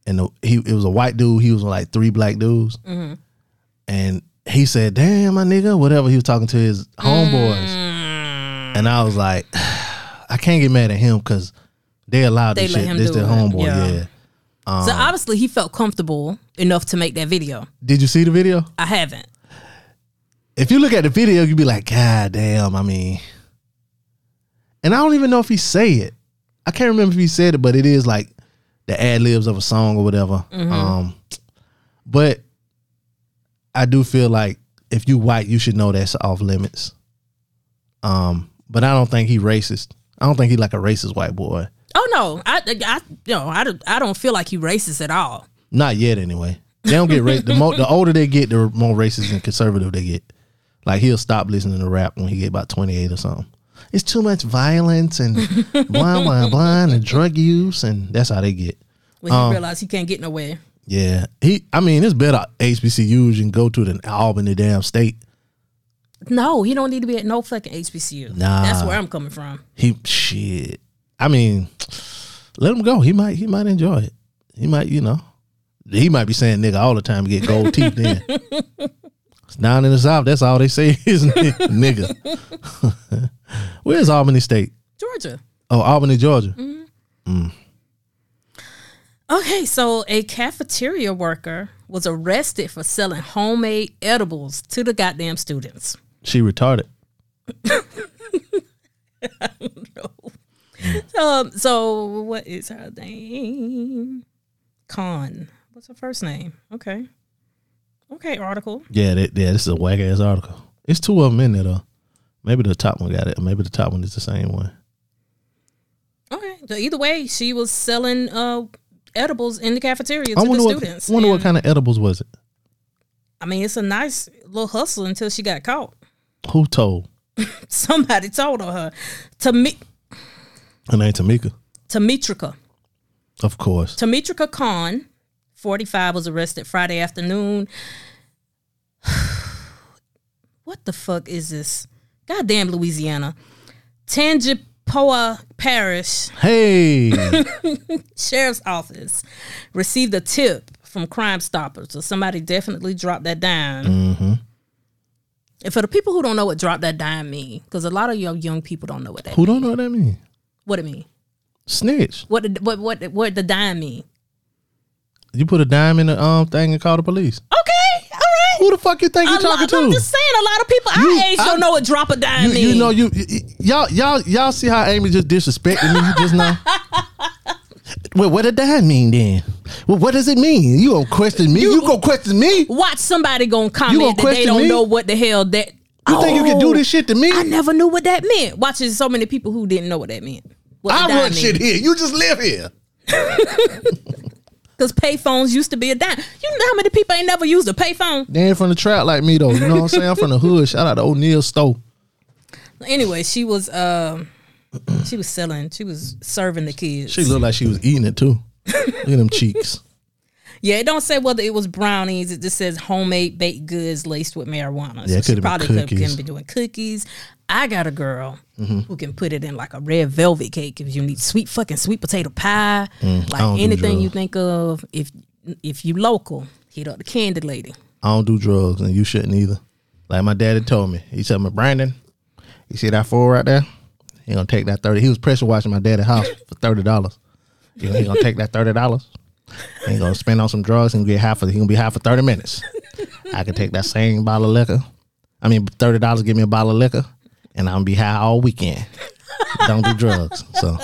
and the, he it was a white dude. He was with, like three black dudes, and he said, "Damn, my nigga," whatever. He was talking to his homeboys, and I was like, I can't get mad at him because they allowed They this shit. This their homeboy, yeah. yeah. Um, so obviously he felt comfortable enough to make that video. Did you see the video? I haven't. if you look at the video, you'd be like, God damn, I mean. And I don't even know if he say it. I can't remember if he said it, but it is like the ad libs of a song or whatever. Um but I do feel like if you white, you should know that's off limits. Um, but I don't think he racist. I don't think he like a racist white boy. Oh no, I, I, no, I, don't- I don't feel like he racist at all. Not yet, anyway. They don't get the more the older they get, the more racist and conservative they get. Like he'll stop listening to rap when he get about twenty eight or something. It's too much violence and blah blah blah and drug use and that's how they get. when he um, realized he can't get nowhere. Yeah, he. I mean, it's better HBCUs and go to than Albany, damn state. No, he don't need to be at no fucking HBCU. Nah. That's where I'm coming from. He shit. I mean, let him go. He might. He might enjoy it. He might. You know, he might be saying nigga all the time to get gold teeth. Then it's down in the south, that's all they say is nigga. Where's Albany State? Georgia. Oh, Albany, Georgia. Mm-hmm. Mm. Okay, so a cafeteria worker was arrested for selling homemade edibles to the goddamn students. She retarded. Um, so what is her name? Con. What's her first name? Okay. Okay, article. Yeah, that, yeah. This is a whack ass article. It's two of them in there though. Maybe the top one got it. Maybe the top one is the same one. Okay. So either way, she was selling uh edibles in the cafeteria to I the wonder what. students. Wonder what kind of edibles was it? I mean, it's a nice little hustle until she got caught. Who told? Somebody told on her. Tami- Her name Tamika. Tamitrika. Of course. Tamitrika Khan, 45, was arrested Friday afternoon. what the fuck is this? Goddamn Louisiana. Tangipahoa Parish Hey, Sheriff's Office received a tip from Crime Stoppers. So somebody definitely dropped that dime. Mm-hmm. And for the people who don't know what drop that dime mean, because a lot of young young people don't know what that who don't know what that mean? What it mean. Snitch. What the, what what what the dime mean? You put a dime in the um thing and call the police. Okay, all right. Who the fuck you think you A talking to? I'm just saying, a lot of people our You- age don't know what drop a dime you, mean. you know you, y- y- y'all y'all y'all see how Amy just disrespected me just now. well, what did that mean then? Well, what does it mean? You gonna question me? You, gonna question me? Watch somebody gonna comment gonna that they don't me? know what the hell that. You think you can do Oh, this shit to me? I never knew what that meant. Watching so many people who didn't know what that meant. What I run shit here. You just live here. Because payphones used to be a dime. You know how many people ain't never used a payphone? They ain't from the trap like me though. You know what I'm saying? I'm from the hood. Shout out to O'Neal Stowe. Anyway, she was um, she was selling. She was serving the kids. She looked like she was eating it too. Look at them cheeks. Yeah, it don't say whether it was brownies. It just says homemade baked goods laced with marijuana. Yeah, so she been probably could cookies. can be doing cookies. I got a girl Mm-hmm. who can put it in like a red velvet cake if you need sweet fucking sweet potato pie, Mm, like anything you think of. If if you local, hit up the candy lady. I don't do drugs, and you shouldn't either. Like my daddy told me. He told me, Brandon, you see that fool right there? He gonna take that thirty. He was pressure washing my daddy's house for thirty dollars. He gonna, he gonna take that thirty dollars. He gonna spend on some drugs and get high for. He gonna be high for thirty minutes. I can take that same bottle of liquor. I mean, thirty dollars give me a bottle of liquor, and I'm gonna be high all weekend. don't do drugs. So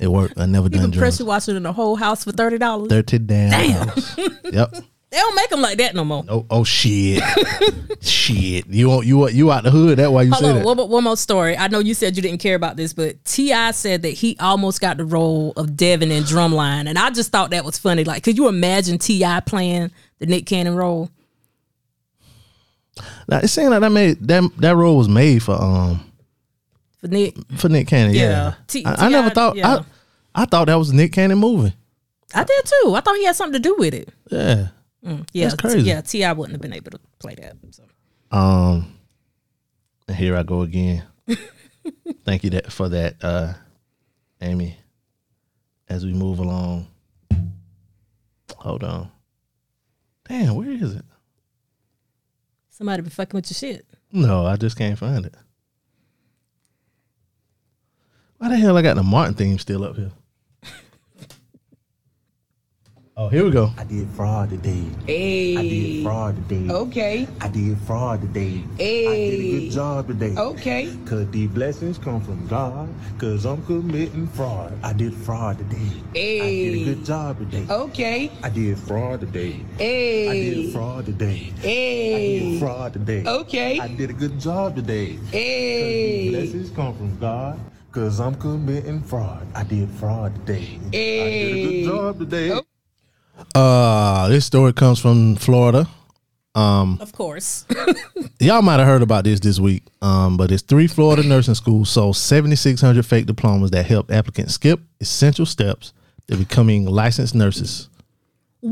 it worked. I never You done drugs. pressure wash it in the whole house for thirty dollars. Thirty damn. Damn. Yep. They don't make them like that no more. Oh, oh shit, shit! You want you you out the hood? That why you Hold say on, that? one, more- one more story. I know you said you didn't care about this, but T.I. said that he almost got the role of Devin in Drumline, and I just thought that was funny. Like, could you imagine T.I. playing the Nick Cannon role? Now it seemed like that made that that role was made for um For Nick, for Nick Cannon. Yeah, Yeah. T- I, I never thought yeah. I I thought that was a Nick Cannon movie. I did too. I thought he had something to do with it. Yeah. Yeah, That's crazy. T- yeah, T.I. wouldn't have been able to play that. So. Um. and here I go again. Thank you that for that, uh, Amy. As we move along. Hold on. Damn, where is it? Somebody been fucking with your shit. No, I just can't find it. Why the hell I got the Martin theme still up here? Oh, here we go. I did fraud today. Hey. I did fraud today. Okay. I did fraud today. Hey. I did a good job today. Okay. Cause the blessings come from God. Cause I'm committing fraud. I did fraud today. Hey. I did a good job today. Okay. I did fraud today. Hey. I did fraud today. Hey. I did fraud today. Okay. I did a good job today. The Hey. blessings come from God. Cause I'm committing fraud. I did fraud today. Hey. I did a good job today. Uh, this story comes from Florida. Um, Of course. Y'all might have heard about this this week. Um, but it's three Florida nursing schools sold 7,600 fake diplomas that helped applicants skip essential steps They're becoming licensed nurses.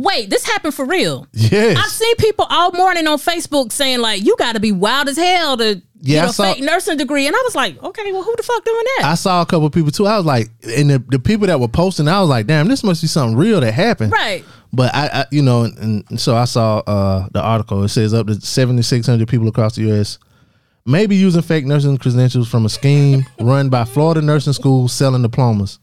Wait, this happened for real. Yes. I've seen people all morning on Facebook saying like, "You got to be wild as hell to Yeah, get a saw- fake nursing degree," and I was like, "Okay, well, who the fuck doing that?" I saw a couple of people too. I was like, and the, the people that were posting, I was like, damn, this must be something real that happened. right. But I, I you know, and, and so I saw uh, the article. It says up to seventy six hundred people across the U.S. may be using fake nursing credentials from a scheme run by Florida nursing schools selling diplomas.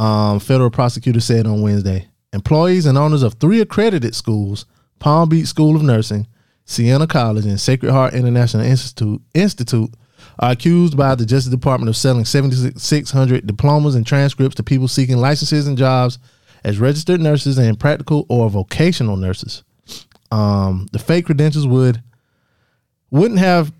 Um, federal prosecutor said on Wednesday, employees and owners of three accredited schools: Palm Beach School of Nursing, Siena College, and Sacred Heart International Institute, Institute are accused by the Justice Department of selling 7,600 diplomas and transcripts to people seeking licenses and jobs as registered nurses and practical or vocational nurses. Um, the fake credentials would wouldn't have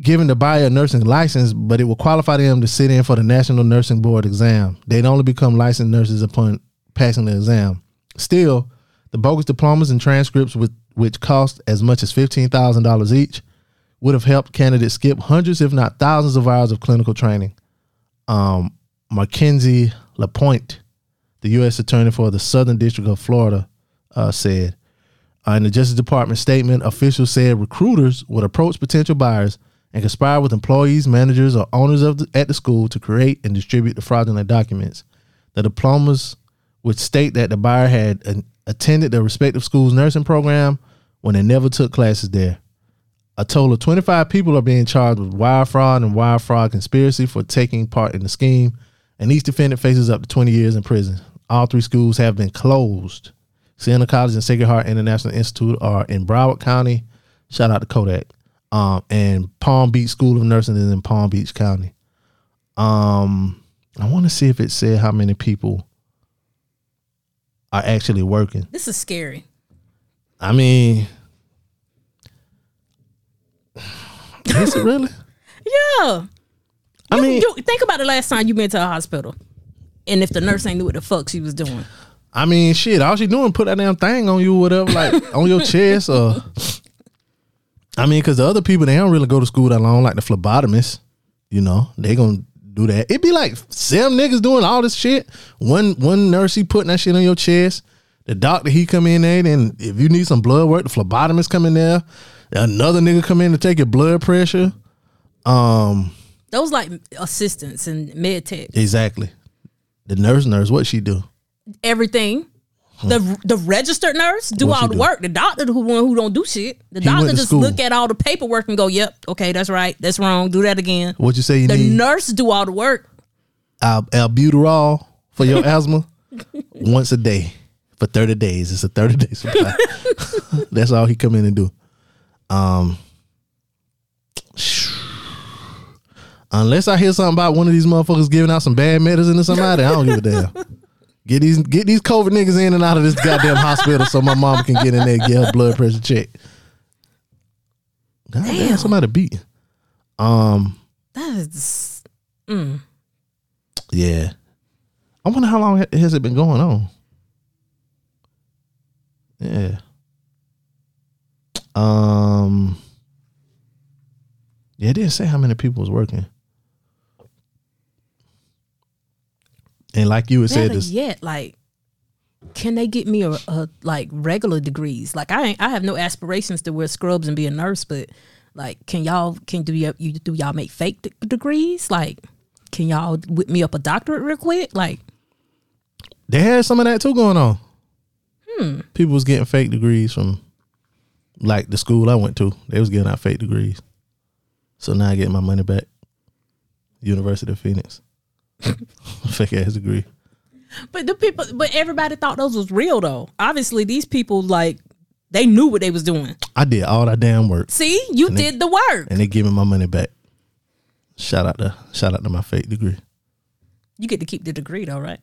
given the buyer a nursing license, but it would qualify them to sit in for the National Nursing Board exam. They'd only become licensed nurses upon passing the exam. Still, the bogus diplomas and transcripts, with, which cost as much as fifteen thousand dollars each, would have helped candidates skip hundreds, if not thousands, of hours of clinical training. Um, Markenzy Lapointe, the U.S. Attorney for the Southern District of Florida, uh, said uh, in the Justice Department statement, officials said recruiters would approach potential buyers and conspire with employees, managers, or owners of the, at the school to create and distribute the fraudulent documents. The diplomas would state that the buyer had uh, attended the respective school's nursing program when they never took classes there. A total of 25 people are being charged with wire fraud and wire fraud conspiracy for taking part in the scheme, and each defendant faces up to 20 years in prison. All three schools have been closed. Siena College and Sacred Heart International Institute are in Broward County. Shout out to Kodak. Um, and Palm Beach School of Nursing is in Palm Beach County. Um, I want to see if it said how many people are actually working. This is scary. I mean, is it really? Yeah. I You- mean, you- think about the last time you been to a hospital, and if the nurse ain't knew what the fuck she was doing. I mean, shit. All she doing put that damn thing on you, or whatever, like on your chest, or. I mean, because the other people they don't really go to school that long, like the phlebotomists. You know, they gonna do that. It'd be like seven niggas doing all this shit. One one nurse he putting that shit on your chest. The doctor he come in there, and if you need some blood work, the phlebotomist come in there. Another nigga come in to take your blood pressure. Um, Those like assistants and med tech, exactly. The nurse, nurse, what she do? everything. The the registered nurse do all the do? work. The doctor who one who don't do shit. The He went doctor to just school. look at all the paperwork and go, "Yep, okay, that's right, that's wrong. Do that again." What you say you The need? nurse do all the work. Al- albuterol for your asthma once a day for 30 days. It's a 30 day supply. That's all he come in and do. Um, unless I hear something about one of these motherfuckers giving out some bad medicine to somebody, I don't give a damn. Get these get these COVID niggas in and out of this goddamn hospital so my mom can get in there and get her blood pressure checked. God damn, somebody beat. Um, That is Mm. Yeah. I wonder how long ha- has it been going on? Yeah. Um Yeah, it didn't say how many people was working. And like you had said this yet. Like, can they get me a, a like regular degrees? Like, I ain't, I have no aspirations to wear scrubs and be a nurse, but like, can y'all can do y'all do y'all make fake de- degrees? Like, can y'all whip me up a doctorate real quick? Like, they had some of that too going on. Hmm. People was getting fake degrees from like the school I went to. They was getting out fake degrees. So now I get my money back. University of Phoenix. fake ass degree. but the people, but everybody thought those was real though. Obviously, these people like they knew what they was doing. I did all that damn work. See, you they- did the work. and they give me my money back. Shout out to shout out to my fake degree. You get to keep the degree though, right?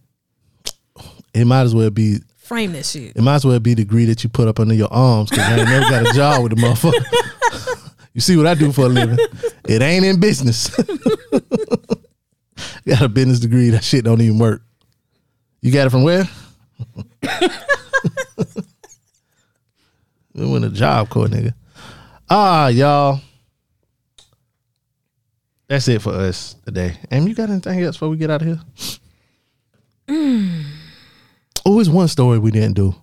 It might as well be Frame that shit. it might as well be the degree that you put up under your arms because I ain't never got a job with the motherfucker. you see what I do for a living? It ain't in business. got a business degree, that shit don't even work. You got it from where? we went to job corps, nigga. Ah, y'all. That's it for us today. And you got anything else before we get out of here? was one story we didn't do.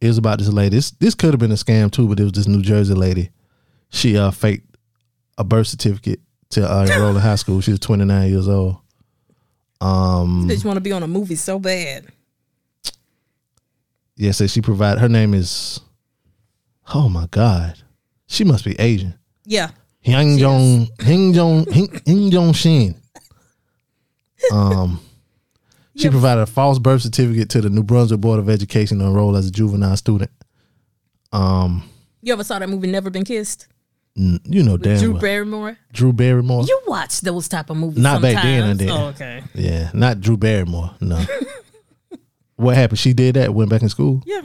It was about this lady. This this could have been a scam too, but it was this New Jersey lady. She uh faked a birth certificate to uh, enroll in high school. She was 29 years old. Um, Bitch want to be on a movie so bad. yeah, so she provided. Her name is. Oh my God, she must be Asian. Yeah. Hyung Jong Hyung Jong Hyung Jong Shin. Um, she Yeah. provided a false birth certificate to the New Brunswick Board of Education to enroll as a juvenile student. Um, You ever saw that movie Never Been Kissed? N- you know damn Drew well. Barrymore. Drew Barrymore. You watch those type of movies. Not back then, I didn't. Oh, okay. yeah, not Drew Barrymore. No. what happened? She did that. Went back in school. Yeah.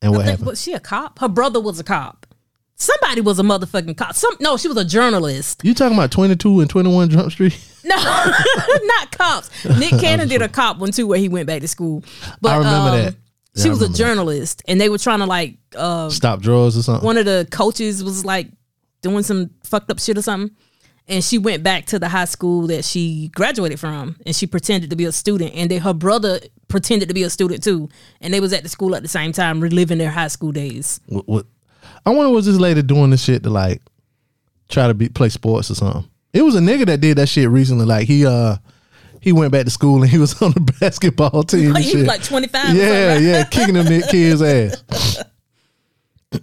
And what I think- happened? Was she a cop? Her brother was a cop. Somebody was a motherfucking cop. Some no, she was a journalist. You talking about twenty two and twenty one Jump Street? No, not cops. Nick Cannon did a cop one too, where he went back to school. But I remember um, that. Yeah, she I was a remember that. journalist, and they were trying to like uh, Stop drugs or something. one of the coaches was like doing some fucked up shit or something. And she went back to the high school that she graduated from and she pretended to be a student. And then her brother pretended to be a student too. And they was at the school at the same time, reliving their high school days. What, what? I wonder was this lady doing this shit to like try to be play sports or something. It was a nigga that did that shit recently. Like he uh he went back to school and he was on the basketball team. he was shit. like 25 Yeah, right? yeah, kicking them kids' ass.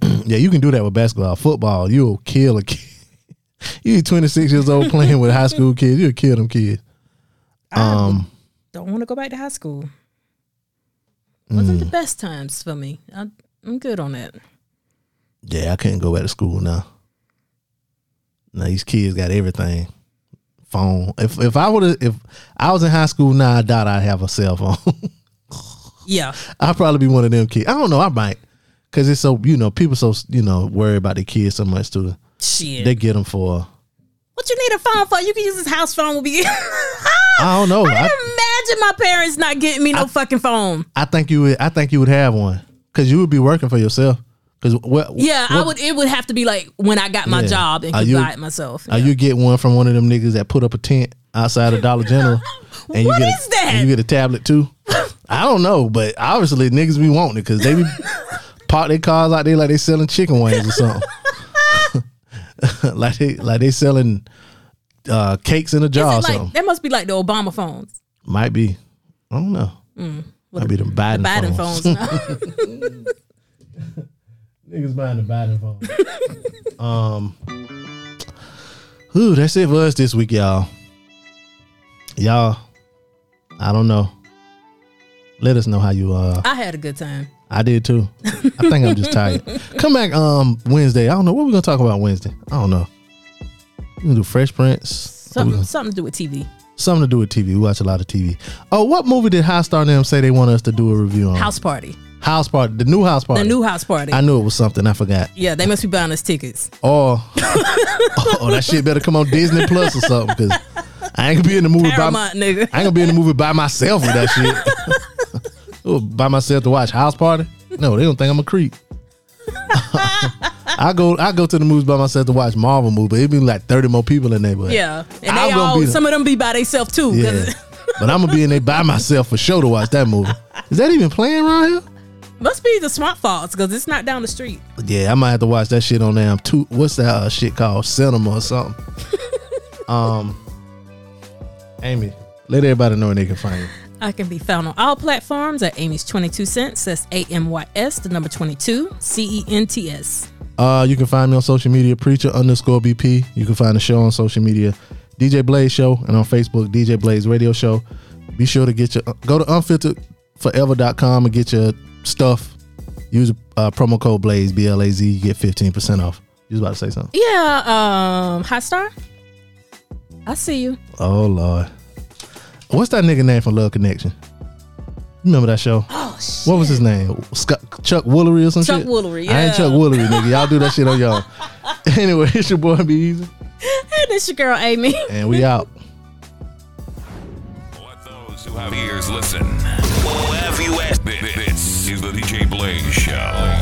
yeah, you can do that with basketball. Football, you'll kill a kid. You 26 years old playing with high school kids, you'll kill them kids. Um, Don't want to go back to high school. Wasn't Mm. the best times for me. I, I'm good on that. yeah, I couldn't go back to school now. Now these kids got everything. Phone. If if I would if I was in high school now, I doubt I'd have a cell phone. Yeah. I'd probably be one of them kids. I don't know. I might, cause it's so you know people so you know worry about the kids so much too. Shit. They get them for what you need a phone for? You can use this house phone. Will be. I don't know. I I, imagine my parents not getting me no fucking phone. I think you would. I think you would have one because you would be working for yourself. Because what? Yeah, I would. It would have to be like when I got my Yeah. job and could you- buy it myself. Are you get one from one of them niggas that put up a tent outside of Dollar General? And What you get is a, that? And you get a tablet too. I don't know, but obviously niggas be wanting it because they be park their cars out there like they selling chicken wings or something. like they like they selling uh, cakes in a jar like something. that? Must be like the Obama phones, Might be. I don't know. Might be the Biden, Mm. the Biden phones. phones. Niggas buying the Biden phone. um, whew, that's it for us this week, y'all. Y'all, I don't know. Let us know how you. Uh, I had a good time. I did too. I think I'm just tired. Come back um Wednesday. I don't know what we're gonna talk about Wednesday. I don't know. We gonna do Fresh Prince. Something, something to do with TV. Something to do with TV. We watch a lot of TV. Oh, what movie did High Star them say they want us to do a review on? House party. House Party. The new House Party. The new house party. I knew it was something. I forgot. yeah, they must be buying us tickets. Or, oh, that shit better come on Disney Plus or something because I ain't gonna be in the movie by Paramount, nigga. I ain't gonna be in the movie by myself with that shit. Oh, by myself to watch House Party? No, they don't think I'm a creep. I go I go to the movies by myself to watch Marvel movie, but it be like 30 more people in there. But Yeah, and I'm they all some of them be by themselves too. yeah. but I'm gonna be in there by myself for sure to watch that movie. Is that even playing around here? Must be the smart faults because it's not down the street. Yeah, I might have to watch that shit on there. Two, what's that uh, shit called? Cinema or something. um, Amy, let everybody know where they can find you. I can be found on all platforms at Amy's 22 Cents. That's A M Y S, the number 22, C E N T S. Uh, you can find me on social media, preacher underscore BP. You can find the show on social media, DJ Blaze Show, and on Facebook, DJ Blaze Radio Show. Be sure to get your go to unfilteredforever.com and get your stuff. Use uh, promo code Blaze B L A Z. You get fifteen percent off. You was about to say something? Yeah, um, Hot Star. I see you. Oh Lord, What's that nigga name from Love Connection? Remember that show? Oh shit. What was his name? Scott, Chuck Woolery or some Chuck shit? Chuck Woolery, yeah. I ain't Chuck Woolery, nigga. Y'all do that shit on y'all. anyway, it's your boy Be Easy. And it's your girl Amy. And we out. Let those who have ears listen. Well, have you asked? This is the DJ Blaze Show.